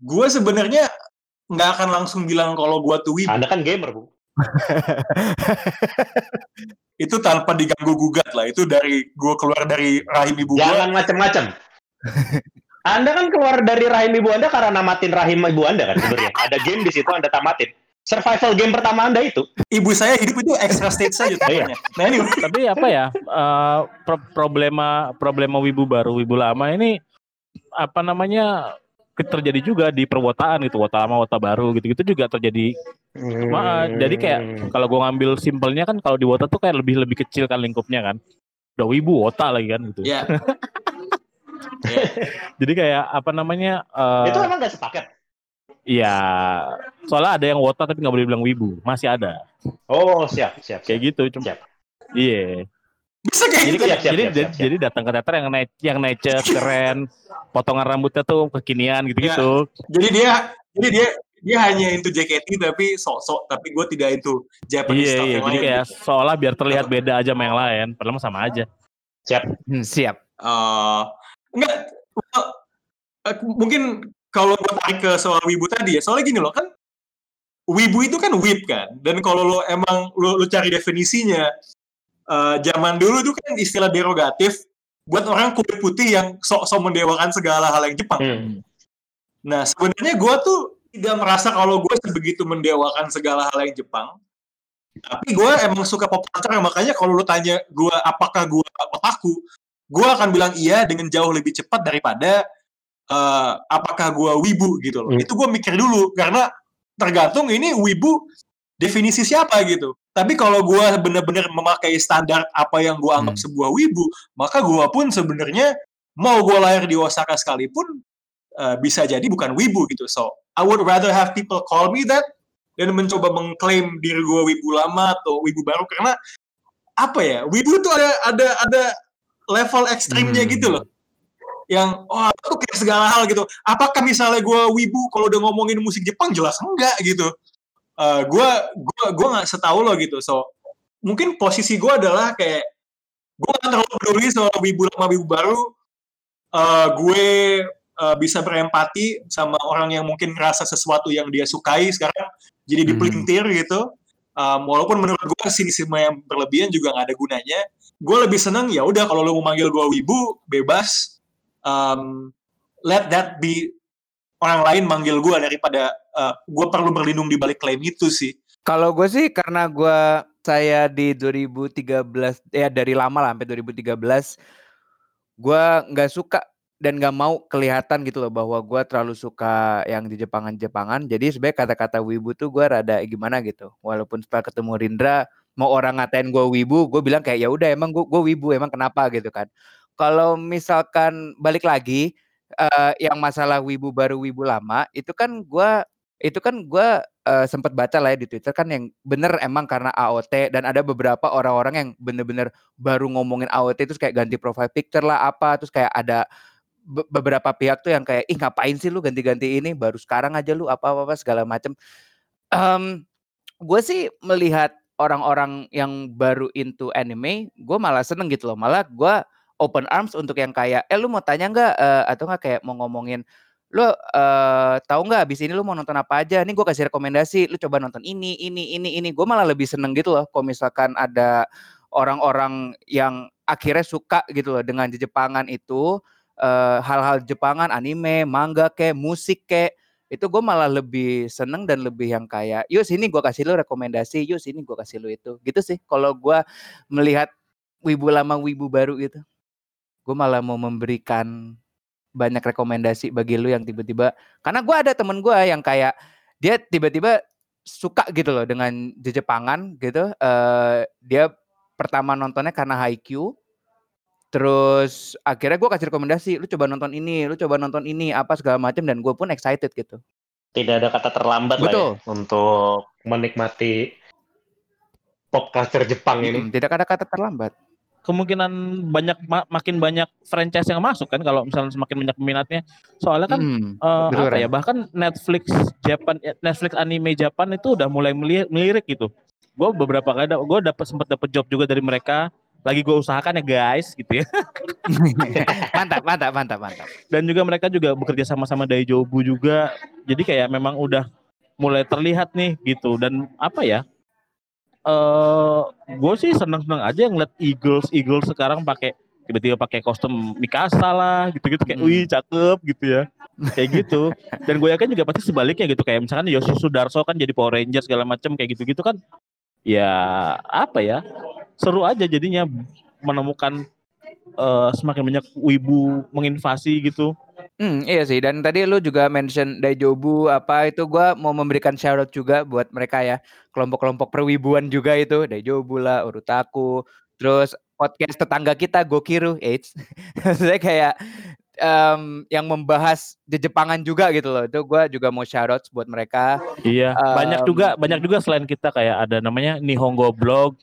Speaker 2: gua sebenarnya nggak akan langsung bilang kalau gua tuh wibu
Speaker 4: anda kan gamer bu
Speaker 2: itu tanpa diganggu gugat lah. Itu dari gue keluar dari rahim ibu gue.
Speaker 4: Jangan macem-macem. Anda kan keluar dari rahim ibu Anda karena namatin rahim ibu Anda kan sebenarnya. Ada game di situ Anda tamatin. Survival game pertama Anda itu.
Speaker 2: Ibu saya hidup itu extra stage saja.
Speaker 4: Iya.
Speaker 2: katanya. Nah ini
Speaker 3: Tapi apa ya? eh, pro- problema problema wibu baru, wibu lama ini apa namanya terjadi juga di perwotaan gitu, wota lama, wota baru gitu-gitu juga terjadi. Cuma, eh, jadi kayak kalau gua ngambil simpelnya kan kalau di wota tuh kayak lebih lebih kecil kan lingkupnya kan. Udah wibu wota lagi kan gitu.
Speaker 2: ya.
Speaker 3: Jadi kayak apa namanya? eh,
Speaker 4: itu emang gak sepaket.
Speaker 3: Iya, soalnya ada yang wota tapi nggak boleh bilang wibu, masih ada.
Speaker 4: Oh siap siap. siap.
Speaker 3: Kayak gitu, cuma
Speaker 4: Siap.
Speaker 3: iya.
Speaker 2: Bisa kayak
Speaker 3: Jadi
Speaker 2: gitu.
Speaker 3: kan,
Speaker 4: Siap, siap,
Speaker 3: jadi
Speaker 4: siap, siap, siap.
Speaker 3: jadi datang ke teater yang naik yang nature keren, potongan rambutnya tuh kekinian gitu-gitu.
Speaker 2: Jadi dia jadi dia dia hanya into JKT tapi sok-sok tapi gue tidak into Japanese
Speaker 3: Iya
Speaker 2: stuff
Speaker 3: iya,
Speaker 2: yang
Speaker 3: jadi
Speaker 2: lain
Speaker 3: kayak
Speaker 2: gitu.
Speaker 3: seolah biar terlihat beda aja sama yang lain, padahal sama aja.
Speaker 5: Hmm, siap.
Speaker 2: Eh, enggak well, eh, mungkin kalau gue tarik ke soal wibu tadi ya soalnya gini loh kan wibu itu kan whip kan dan kalau lo emang lo, lo cari definisinya eh, zaman dulu itu kan istilah derogatif buat orang kulit putih yang sok-sok mendewakan segala hal yang Jepang
Speaker 4: Hmm.
Speaker 2: Nah, sebenarnya gue tuh tidak merasa kalau gue sebegitu mendewakan segala hal yang Jepang. Tapi gue emang suka pop culture, makanya kalau lu tanya gue apakah gue otaku, gue akan bilang iya dengan jauh lebih cepat daripada eh, apakah gue wibu gitu loh.
Speaker 4: Hmm.
Speaker 2: Itu gue mikir dulu, karena tergantung ini wibu definisi siapa gitu. Tapi kalau gue benar-benar memakai standar apa yang gue anggap
Speaker 5: Hmm.
Speaker 2: sebuah wibu, maka gue pun sebenarnya mau gue lahir di Osaka sekalipun uh, bisa jadi bukan wibu gitu. So, I would rather have people call me that dan mencoba mengklaim diri gue wibu lama atau wibu baru karena apa ya? Wibu tuh ada ada ada level ekstrimnya
Speaker 5: Hmm.
Speaker 2: gitu loh. Yang wah itu kayak segala hal gitu. Apakah misalnya gue wibu kalau udah ngomongin musik Jepang jelas enggak gitu. Uh, gue gue gue nggak setahu lo gitu. So mungkin posisi gue adalah kayak gue nggak terlalu peduli soal wibu lama wibu baru. Uh, gue uh, bisa berempati sama orang yang mungkin ngerasa sesuatu yang dia sukai sekarang jadi
Speaker 5: Hmm.
Speaker 2: dipelintir gitu. Um, walaupun menurut gue sinisme yang berlebihan juga nggak ada gunanya. Gue lebih seneng ya udah kalau lo mau manggil gue wibu bebas. Um, let that be orang lain manggil gue daripada uh, gue perlu berlindung di balik klaim itu sih.
Speaker 5: Kalau gue sih karena gue saya di 2013 ya dari lama lah sampai 2013 gue nggak suka dan nggak mau kelihatan gitu loh bahwa gue terlalu suka yang di Jepangan-Jepangan. Jadi sebenarnya kata-kata wibu tuh gue rada gimana gitu. Walaupun setelah ketemu Rindra mau orang ngatain gue wibu, gue bilang kayak ya udah emang gue wibu emang kenapa gitu kan. Kalau misalkan balik lagi eh, yang masalah wibu baru wibu lama itu kan gue itu kan gue eh, sempat baca lah ya di Twitter kan yang bener emang karena AOT dan ada beberapa orang-orang yang bener-bener baru ngomongin AOT itu kayak ganti profile picture lah apa terus kayak ada be- beberapa pihak tuh yang kayak ih ngapain sih lu ganti-ganti ini baru sekarang aja lu apa-apa segala macem. Em, gue sih melihat orang-orang yang baru into anime, gue malah seneng gitu loh. Malah gue open arms untuk yang kayak, eh lu mau tanya nggak eh, atau nggak kayak mau ngomongin lu eh tahu nggak abis ini lu mau nonton apa aja nih gue kasih rekomendasi lu coba nonton ini ini ini ini gue malah lebih seneng gitu loh kalau misalkan ada orang-orang yang akhirnya suka gitu loh dengan Jepangan itu eh, hal-hal Jepangan anime manga kayak musik kayak itu gue malah lebih seneng dan lebih yang kayak yuk sini gue kasih lu rekomendasi yuk sini gue kasih lu itu. Gitu sih kalau gue melihat wibu lama wibu baru gitu. Gue malah mau memberikan banyak rekomendasi bagi lu yang tiba-tiba karena gue ada temen gue yang kayak dia tiba-tiba suka gitu loh dengan Jepangan gitu eh dia pertama nontonnya karena Haikyuu terus akhirnya gue kasih rekomendasi lu coba nonton ini lu coba nonton ini apa segala macam dan gue pun excited gitu
Speaker 4: Tidak ada kata terlambat
Speaker 5: Betul.
Speaker 4: lah ya untuk menikmati pop culture Jepang ini.
Speaker 5: Mm, tidak ada kata terlambat
Speaker 3: Kemungkinan banyak ma- makin banyak franchise yang masuk kan kalau misalnya semakin banyak peminatnya. Soalnya kan
Speaker 5: Mm,
Speaker 3: eh,
Speaker 5: betul,
Speaker 3: apa ya bahkan Netflix Japan Netflix anime Japan itu udah mulai meli- melirik gitu. Gue beberapa kali gue dapat sempat dapat job juga dari mereka. Lagi gue usahakan ya guys gitu ya.
Speaker 5: mantap mantap mantap mantap.
Speaker 3: Dan juga mereka juga bekerja sama sama Daijobu juga. Jadi kayak memang udah mulai terlihat nih gitu. Dan apa ya eh gue sih seneng-seneng aja ngeliat Eagles Eagles sekarang pakai tiba-tiba pakai kostum Mikasa lah gitu-gitu. Kayak
Speaker 5: Hmm.
Speaker 3: wih cakep gitu ya. Kayak gitu. Dan gue yakin juga pasti sebaliknya gitu. Kayak misalkan Yosu Sudarso kan jadi Power Ranger segala macem kayak gitu-gitu kan. Ya apa ya seru aja jadinya menemukan eh, semakin banyak wibu menginvasi gitu
Speaker 5: Hmm, iya sih. Dan tadi lu juga mention Daijobu apa itu gua mau memberikan shout out juga buat mereka ya. Kelompok-kelompok perwibuan juga itu, Daijobu lah, Urutaku, terus podcast tetangga kita Gokiru, Eits. Saya kayak em, yang membahas di Jepangan juga gitu loh. Itu gua juga mau shout out buat mereka.
Speaker 3: Iya, banyak
Speaker 5: Em,
Speaker 3: juga banyak juga selain kita kayak ada namanya Nihongo Blog,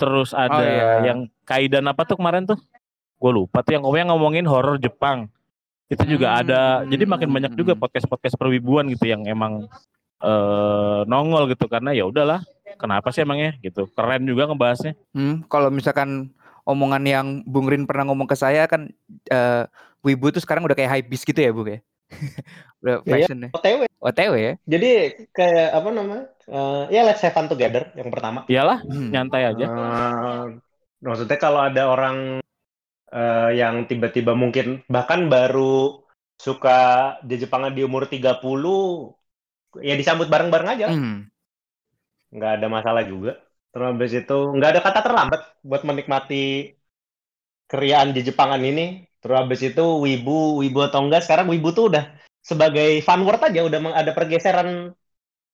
Speaker 3: terus ada
Speaker 5: iya.
Speaker 3: yang Kaidan apa tuh kemarin tuh? Gue lupa tuh yang yang ngomongin horor Jepang. Itu juga ada. Jadi makin banyak juga
Speaker 5: Hmm.
Speaker 3: podcast-podcast perwibuan gitu yang emang eh nongol gitu karena ya udahlah. Kenapa sih emangnya gitu? Keren juga ngebahasnya.
Speaker 5: Hmm, kalau misalkan omongan yang Bung Rin pernah ngomong ke saya kan eh Wibu tuh sekarang udah kayak hypebeast gitu ya, Bung ya. udah
Speaker 4: Iya.
Speaker 5: fashion ya.
Speaker 4: OTW.
Speaker 5: OTW ya.
Speaker 4: Jadi kayak apa namanya? Eh, ya let's have fun together yang pertama.
Speaker 3: Iyalah,
Speaker 5: Hmm.
Speaker 3: nyantai aja.
Speaker 4: Eh, maksudnya kalau ada orang eh, yang tiba-tiba mungkin bahkan baru suka di Jepangan di umur 30 ya disambut bareng-bareng aja.
Speaker 5: Hmm.
Speaker 4: Nggak ada masalah juga. Terus habis itu nggak ada kata terlambat buat menikmati keriaan di Jepangan ini. Terus habis itu wibu, wibu atau enggak sekarang wibu tuh udah sebagai fun word aja udah meng- ada pergeseran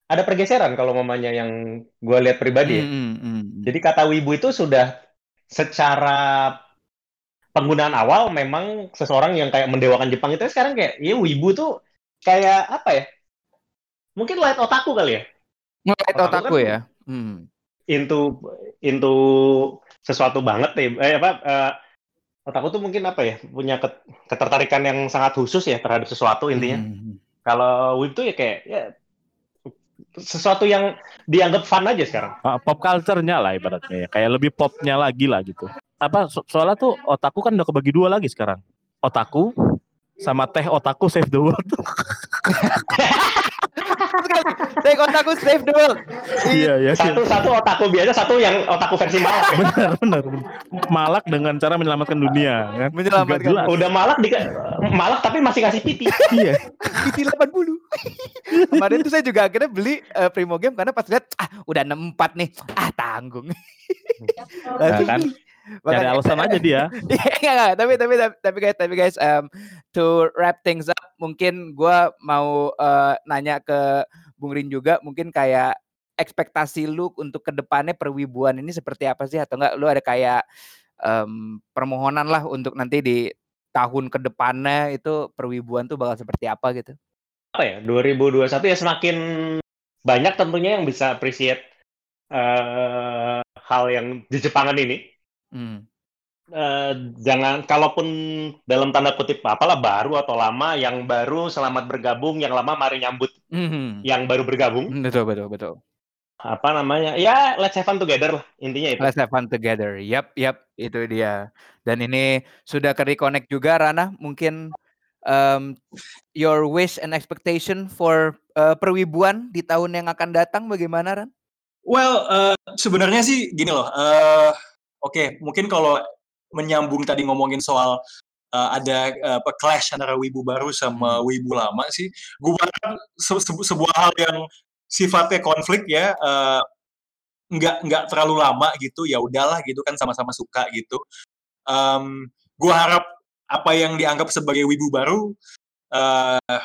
Speaker 4: ada pergeseran kalau mamanya yang gue lihat pribadi ya.
Speaker 5: Hmm, hmm, hmm.
Speaker 4: Jadi kata wibu itu sudah secara penggunaan awal memang seseorang yang kayak mendewakan Jepang itu sekarang kayak ya wibu tuh kayak apa ya? Mungkin light otaku kali ya.
Speaker 5: Ngeliat
Speaker 4: Otaku
Speaker 5: otaku
Speaker 4: kan-
Speaker 5: ya. Hmm.
Speaker 4: Into into sesuatu banget nih. Eh apa eh, otaku tuh mungkin apa ya? Punya ket- ketertarikan yang sangat khusus ya terhadap sesuatu intinya.
Speaker 5: Hmm.
Speaker 4: Kalau wibu tuh ya kayak ya sesuatu yang dianggap fun aja sekarang.
Speaker 3: Ah, pop culture-nya lah ibaratnya ya. Kayak lebih popnya lagi lah gitu. Apa so- soalnya tuh otaku kan udah kebagi dua lagi sekarang. Otaku sama teh otaku save the world.
Speaker 5: Take otaku save the world.
Speaker 3: Iya ya.
Speaker 4: Satu satu otaku biasa, satu yang otaku versi malak. ya.
Speaker 3: benar benar benar. malak dengan cara menyelamatkan dunia kan
Speaker 5: Menyelamatkan.
Speaker 4: Udah malak di malak tapi masih kasih piti.
Speaker 3: iya
Speaker 5: PT 80. Kemarin tuh saya juga akhirnya beli eh, Primo Game karena pas lihat ah udah 64 nih. Ah tanggung. Langsung
Speaker 3: kan,
Speaker 5: Makanya-
Speaker 3: alasan aja dia
Speaker 5: Iya, enggak, enggak. Tapi, tapi, tapi, tapi guys, tapi guys, um, to wrap things up, mungkin gua mau eh, nanya ke Bung Rin juga, mungkin kayak ekspektasi lu untuk ke depannya perwibuan ini seperti apa sih? Atau enggak lu ada kayak em, permohonan lah untuk nanti di tahun ke depannya itu perwibuan tuh bakal seperti apa gitu?
Speaker 4: Apa ya? 2021 ya semakin banyak tentunya yang bisa appreciate eh, hal yang di Jepangan ini.
Speaker 5: Hmm.
Speaker 4: Eh, jangan kalaupun dalam tanda kutip apalah baru atau lama yang baru selamat bergabung yang lama mari nyambut
Speaker 5: Mhm.
Speaker 4: yang baru bergabung
Speaker 5: Betul, betul, betul.
Speaker 4: apa namanya ya let's have fun together lah intinya itu
Speaker 5: Let's have fun together. Yap, yap, itu dia. Dan ini sudah ke reconnect juga Rana. Mungkin um, your wish and expectation for uh, perwibuan di tahun yang akan datang bagaimana Ran?
Speaker 2: Well, eh, sebenarnya sih gini loh. eh, Oke, mungkin kalau menyambung tadi ngomongin soal eh, ada apa clash antara wibu baru sama wibu lama sih, gue berharap se- se- sebuah hal yang sifatnya konflik ya, eh, nggak nggak terlalu lama gitu, ya udahlah gitu kan sama-sama suka gitu. Em, gue harap apa yang dianggap sebagai wibu baru eh,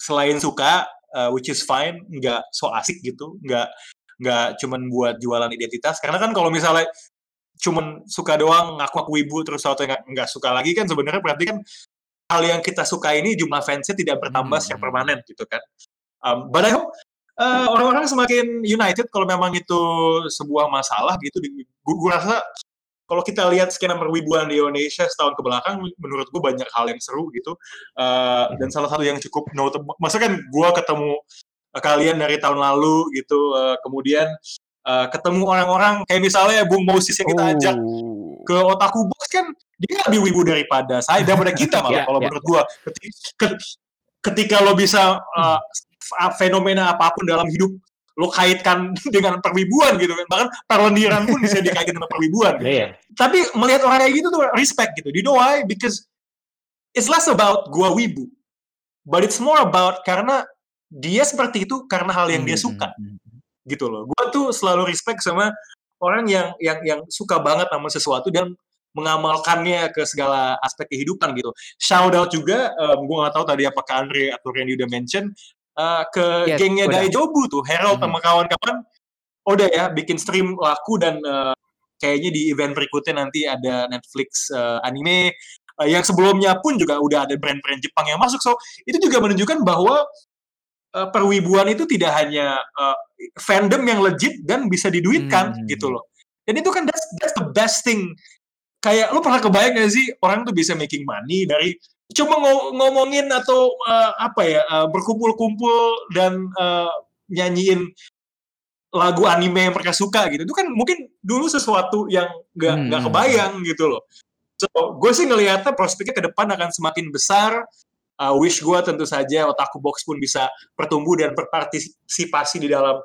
Speaker 2: selain suka, eh, which is fine, nggak so asik gitu, nggak nggak cuman buat jualan identitas karena kan kalau misalnya cuman suka doang ngaku-ngaku wibu terus suatu yang nggak- suka lagi kan sebenarnya berarti kan hal yang kita suka ini jumlah fansnya tidak bertambah secara
Speaker 5: Hmm.
Speaker 2: permanen gitu kan um, but I hope uh, orang-orang semakin united kalau memang itu sebuah masalah gitu gue rasa kalau kita lihat skena perwibuan di Indonesia setahun ke belakang menurut gue banyak hal yang seru gitu Uh, dan salah satu yang cukup notable maksudnya kan gue ketemu kalian dari tahun lalu gitu uh, kemudian uh, ketemu orang-orang kayak misalnya Bung Moses yang kita ajak
Speaker 5: Oh.
Speaker 2: ke Otaku Box kan dia lebih wibu daripada saya daripada kita malah
Speaker 5: Ya,
Speaker 2: kalau
Speaker 5: ya.
Speaker 2: menurut gua ketika, ketika lo bisa uh, fenomena apa pun dalam hidup lo kaitkan dengan perwibuan gitu kan bahkan perlendiran pun bisa dikaitkan dengan perwibuan gitu.
Speaker 4: Iya.
Speaker 2: tapi melihat orang kayak gitu tuh respect gitu you know why because it's less about gua wibu but it's more about karena dia seperti itu karena hal yang dia
Speaker 5: Hmm,
Speaker 2: suka
Speaker 5: hmm, hmm.
Speaker 2: Gitu loh gua tuh selalu respect sama orang yang yang yang suka banget sama sesuatu dan mengamalkannya ke segala aspek kehidupan gitu. Shout out juga, um, gue nggak tahu tadi apakah Andre atau Randy udah mention uh, ke
Speaker 5: Yes,
Speaker 2: gengnya
Speaker 5: udah.
Speaker 2: Dai Jobu tuh, Harold
Speaker 5: Mhm.
Speaker 2: sama kawan-kawan. Udah ya, bikin stream laku dan uh, kayaknya di event berikutnya nanti ada Netflix uh, anime. Uh, yang sebelumnya pun juga udah ada brand-brand Jepang yang masuk. So itu juga menunjukkan bahwa uh, perwibuan itu tidak hanya uh, fandom yang legit dan bisa diduitkan
Speaker 5: Hmm.
Speaker 2: gitu loh. Dan itu kan that's, that's the best thing kayak lu pernah kebayang gak sih orang tuh bisa making money dari cuma ngo- ngomongin atau uh, apa ya uh, berkumpul-kumpul dan uh, nyanyiin lagu anime yang mereka suka gitu itu kan mungkin dulu sesuatu yang nggak
Speaker 5: Hmm.
Speaker 2: nggak kebayang gitu loh so gue sih ngelihatnya prospeknya ke depan akan semakin besar Uh, wish gue tentu saja otaku box pun bisa bertumbuh dan berpartisipasi di dalam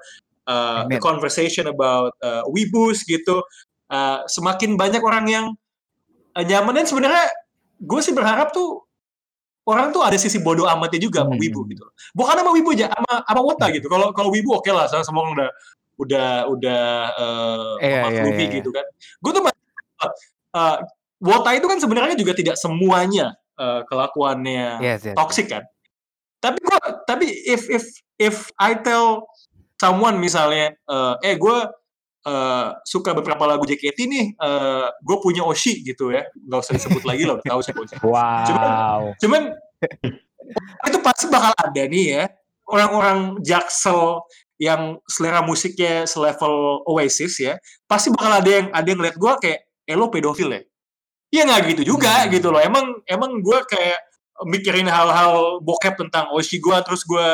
Speaker 2: uh, the conversation about uh, weebus gitu Uh, semakin banyak orang yang uh, nyaman dan sebenarnya gue sih berharap tuh orang tuh ada sisi bodoh amatnya juga sama
Speaker 5: Hmm.
Speaker 2: wibu gitu loh. Bukan sama wibu aja, sama sama wota gitu. Kalau kalau wibu oke lah, sama semua udah udah udah uh, memaklumi
Speaker 5: iya, iya.
Speaker 2: gitu kan. Gue tuh uh, wota itu kan sebenarnya juga tidak semuanya uh, kelakuannya
Speaker 5: Yes, yes.
Speaker 2: toxic kan. Tapi gua tapi if if if I tell someone misalnya eh, eh gue eh, suka beberapa lagu JKT nih, eh gue punya Oshi gitu ya, nggak usah disebut lagi lah, udah tahu sih Oshi.
Speaker 3: Wow.
Speaker 2: Cuman itu pasti bakal ada nih ya orang-orang jaksel yang selera musiknya selevel Oasis ya, pasti bakal ada yang ada yang ngeliat gue kayak, eh lo pedofil ya? Iya nggak gitu juga
Speaker 5: Hmm.
Speaker 2: gitu loh. Emang emang gue kayak mikirin hal-hal bokep tentang Oshi gue terus gue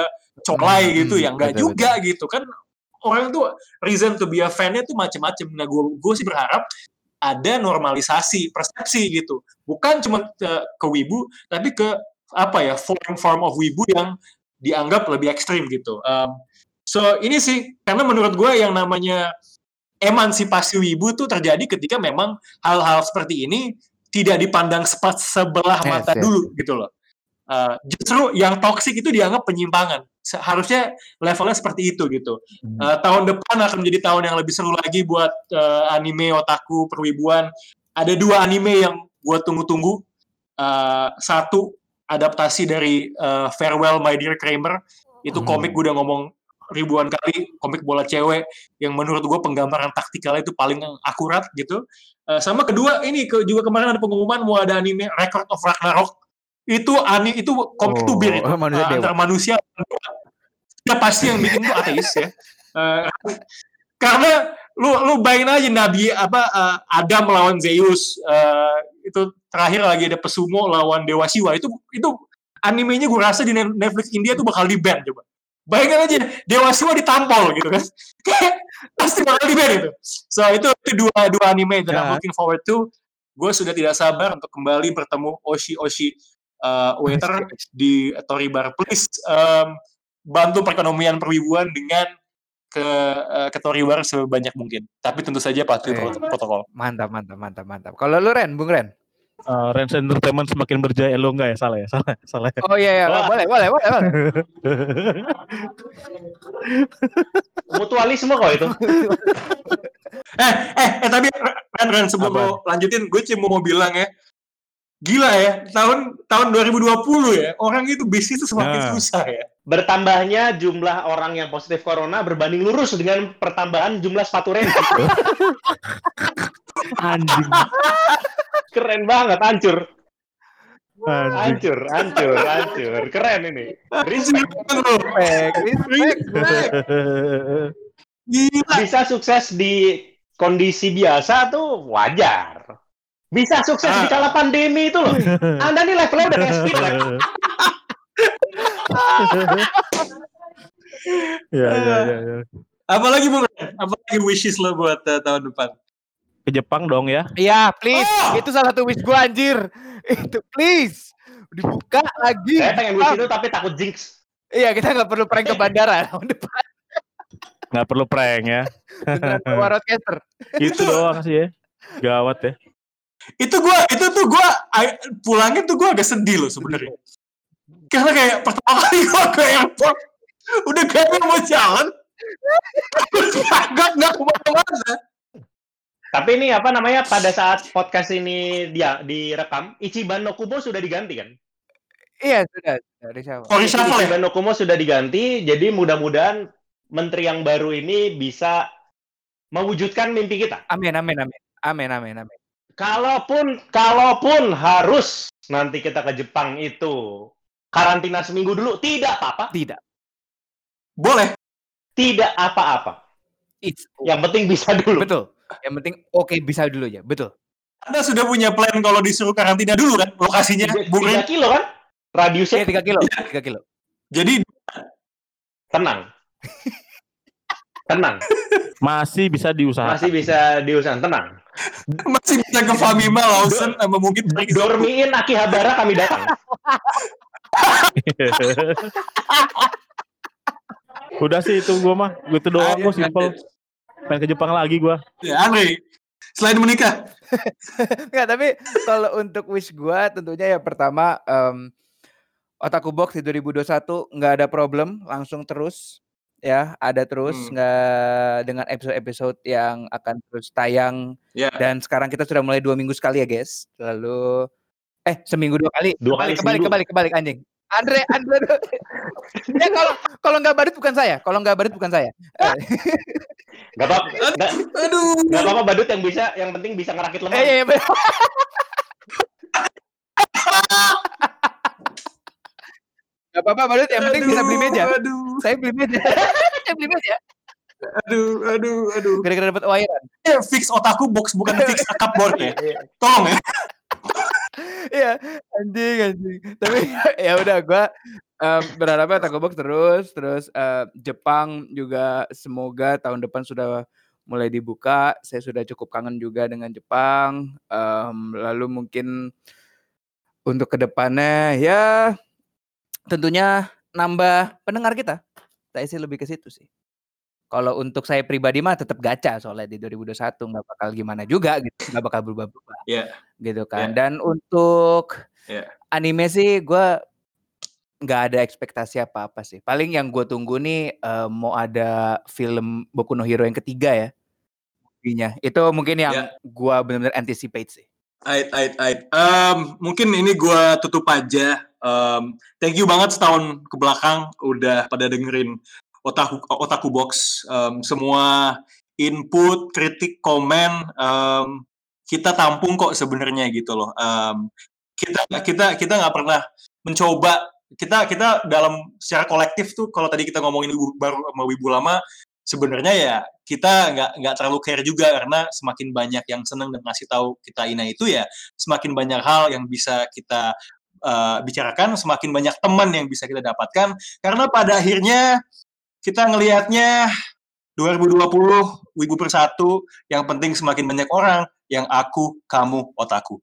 Speaker 2: colai
Speaker 5: Hmm,
Speaker 2: gitu ya nggak
Speaker 5: betul,
Speaker 2: juga gitu kan orang tuh reason to be a fan-nya tuh macem-macem. Nah gue gue sih berharap ada normalisasi persepsi gitu, bukan cuma ke, ke wibu tapi ke apa ya form form of wibu yang dianggap lebih ekstrim gitu. Um, so ini sih karena menurut gue yang namanya emansipasi wibu tuh terjadi ketika memang hal-hal seperti ini tidak dipandang sepat sebelah
Speaker 5: Yes,
Speaker 2: mata
Speaker 5: yes.
Speaker 2: dulu gitu loh. Uh, justru yang toksik itu dianggap penyimpangan. Seharusnya levelnya seperti itu gitu.
Speaker 3: Hmm.
Speaker 2: Uh, tahun depan akan menjadi tahun yang lebih seru lagi buat uh, anime otaku perwibuan. Ada dua anime yang gue tunggu-tunggu. Uh, satu adaptasi dari uh, Farewell My Dear Kramer. Itu
Speaker 3: Hmm.
Speaker 2: komik gue udah ngomong ribuan kali komik bola cewek yang menurut gue penggambaran taktikalnya itu paling akurat gitu. Uh, sama kedua ini ke, juga kemarin ada pengumuman mau ada anime Record of Ragnarok. Itu ani itu komik
Speaker 5: Oh,
Speaker 2: tubir itu
Speaker 5: manusia
Speaker 2: uh, antara manusia. Ya pasti yang bikin itu ateis ya. Uh, karena lu lu bayangin aja Nabi apa uh, Adam melawan Zeus uh, itu terakhir lagi ada Pesumo lawan Dewa Siwa itu itu animenya gue rasa di Netflix India tuh bakal di ban coba. Bayangin aja Dewa Siwa ditampol gitu kan. Pasti bakal di ban itu. So itu itu dua dua anime that I'm
Speaker 5: Ya.
Speaker 2: looking forward to. Gue sudah tidak sabar untuk kembali bertemu Oshi Oshi uh, waiter di Tori Bar. Please um, bantu perekonomian perwibuan dengan ke uh, ke Tori Bar sebanyak mungkin. Tapi tentu saja patuhi prot- protokol.
Speaker 5: Mantap, mantap, mantap, mantap. Kalau lu Ren, Bung Ren.
Speaker 3: Uh, Rens Entertainment semakin berjaya lo enggak ya salah ya salah ya, salah ya.
Speaker 5: Oh iya, iya.
Speaker 4: Wah.
Speaker 5: boleh, boleh, boleh, boleh.
Speaker 4: Mutualisme kok itu.
Speaker 2: Eh, eh, eh tapi Ren, Ren sebelum
Speaker 3: Apa?
Speaker 2: lo lanjutin, gue cuma mau bilang ya, gila ya, tahun tahun 2020 ya, orang itu bisnis itu semakin
Speaker 3: Nah.
Speaker 2: susah ya.
Speaker 4: Bertambahnya jumlah orang yang positif corona berbanding lurus dengan pertambahan jumlah sepatu Ren.
Speaker 3: Anjing.
Speaker 4: Keren banget, hancur. Hancur, hancur, hancur. Keren ini. Respect.
Speaker 5: Respect, respect.
Speaker 2: Gila.
Speaker 4: Bisa sukses di kondisi biasa tuh wajar. Bisa sukses di kala pandemi itu loh. Anda nih levelnya udah kayak
Speaker 3: ya, ya, ya, ya.
Speaker 2: Apalagi Bung Ren? Apalagi wishes lo buat uh, tahun depan?
Speaker 3: Ke Jepang dong ya.
Speaker 5: Iya, please.
Speaker 2: Oh!
Speaker 5: Itu salah satu wish gua anjir. Itu please. Dibuka lagi.
Speaker 4: Saya pengen wish itu tapi takut jinx.
Speaker 5: Iya, kita nggak perlu prank ke bandara tahun depan.
Speaker 3: Nggak perlu prank ya.
Speaker 5: Roadcaster.
Speaker 3: Itu doang sih ya. Gawat ya.
Speaker 2: itu gua itu tuh gua pulangnya tuh gua agak sedih loh sebenarnya karena kayak pertama kali gua ke airport udah kayak mau jalan agak nggak ke mana-mana
Speaker 4: Tapi ini apa namanya pada saat podcast ini dia direkam, Ichiban no Kumo sudah diganti kan?
Speaker 5: Iya, sudah. Dari siapa?
Speaker 2: oh reshuffle ya
Speaker 4: Ichiban no Kumo sudah diganti, jadi mudah-mudahan menteri yang baru ini bisa mewujudkan mimpi kita.
Speaker 5: Amin, amin, amin. Amin, amin, amin.
Speaker 4: Kalaupun kalaupun harus nanti kita ke Jepang itu karantina seminggu dulu, tidak apa-apa,
Speaker 5: Tidak.
Speaker 2: boleh
Speaker 4: tidak apa-apa.
Speaker 5: It's
Speaker 4: Yang penting bisa dulu.
Speaker 5: betul. Yang penting oke bisa dulu ya. Betul.
Speaker 2: anda sudah punya plan kalau disuruh karantina dulu kan lokasinya
Speaker 4: Tiga, tiga kilo kan? Radiusnya
Speaker 5: Iya, 3 kilo. 3 kilo.
Speaker 2: jadi
Speaker 4: tenang. tenang.
Speaker 3: Masih bisa diusahakan.
Speaker 4: Masih bisa diusahakan, tenang.
Speaker 2: masih bisa ke Famima Lawson sama mungkin
Speaker 4: Dormiin Akihabara kami datang.
Speaker 3: Udah sih itu gua mah. Gitu doang
Speaker 2: Ayo,
Speaker 3: gua simple. Pengen ke Jepang lagi gua.
Speaker 2: ya Andre selain menikah
Speaker 5: Enggak, tapi kalau untuk wish gua tentunya ya pertama em Otaku Box di 2021 nggak ada problem, langsung terus ya, ada terus
Speaker 2: Hmm.
Speaker 5: nggak dengan episode-episode yang akan terus tayang
Speaker 2: ya
Speaker 5: dan sekarang kita sudah mulai dua minggu sekali ya guys. Lalu eh seminggu dua kali.
Speaker 4: Dua
Speaker 5: kembali
Speaker 4: kali
Speaker 5: kembali kembali kembali anjing. Andre Andre ya kalau kalau nggak badut bukan saya, kalau nggak badut bukan saya.
Speaker 4: Gak apa-apa. Gak,
Speaker 2: aduh
Speaker 4: gak apa-apa badut yang bisa, yang penting bisa ngerakit lemah.
Speaker 5: eh, iya, iya. Gak apa-apa badut, yang penting bisa beli meja.
Speaker 2: aduh
Speaker 5: Saya beli meja. Saya beli meja.
Speaker 2: aduh aduh aduh
Speaker 5: Gara-gara dapat wiran.
Speaker 2: Eh, fix otaku box bukan fix cupboard ya tolong ya
Speaker 5: Iya, anjing anjing. Tapi ya udah gua em, berharapnya Taco Box terus terus eh, Jepang juga semoga tahun depan sudah mulai dibuka. Saya sudah cukup kangen juga dengan Jepang. Em, lalu mungkin untuk ke depannya ya tentunya nambah pendengar kita. Saya sih lebih ke situ sih. Kalau untuk saya pribadi mah tetap gacha soalnya di 2021 nggak bakal gimana juga gitu, nggak bakal berubah-berubah
Speaker 2: Iya.
Speaker 5: gitu kan.
Speaker 2: Iya.
Speaker 5: Dan untuk
Speaker 2: Iya.
Speaker 5: anime sih gue nggak ada ekspektasi apa-apa sih. Paling yang gue tunggu nih eh, mau ada film Boku no Hero yang ketiga ya. Movie-nya. Itu mungkin yang
Speaker 2: Iya.
Speaker 5: gua benar-benar anticipate sih.
Speaker 2: Ait, ait, ait. Em, mungkin ini gua tutup aja. Em, thank you banget setahun ke belakang udah pada dengerin otaku otaku box. Em, semua input, kritik, komen em, kita tampung kok sebenarnya gitu loh. Em, kita kita kita nggak pernah mencoba kita kita dalam secara kolektif tuh kalau tadi kita ngomongin Wibu baru sama wibu lama sebenarnya ya kita nggak nggak terlalu care juga karena semakin banyak yang seneng dan ngasih tahu kita ina itu ya semakin banyak hal yang bisa kita uh, bicarakan semakin banyak teman yang bisa kita dapatkan karena pada akhirnya kita ngelihatnya 2020 Wibu Persatu yang penting semakin banyak orang yang aku kamu otaku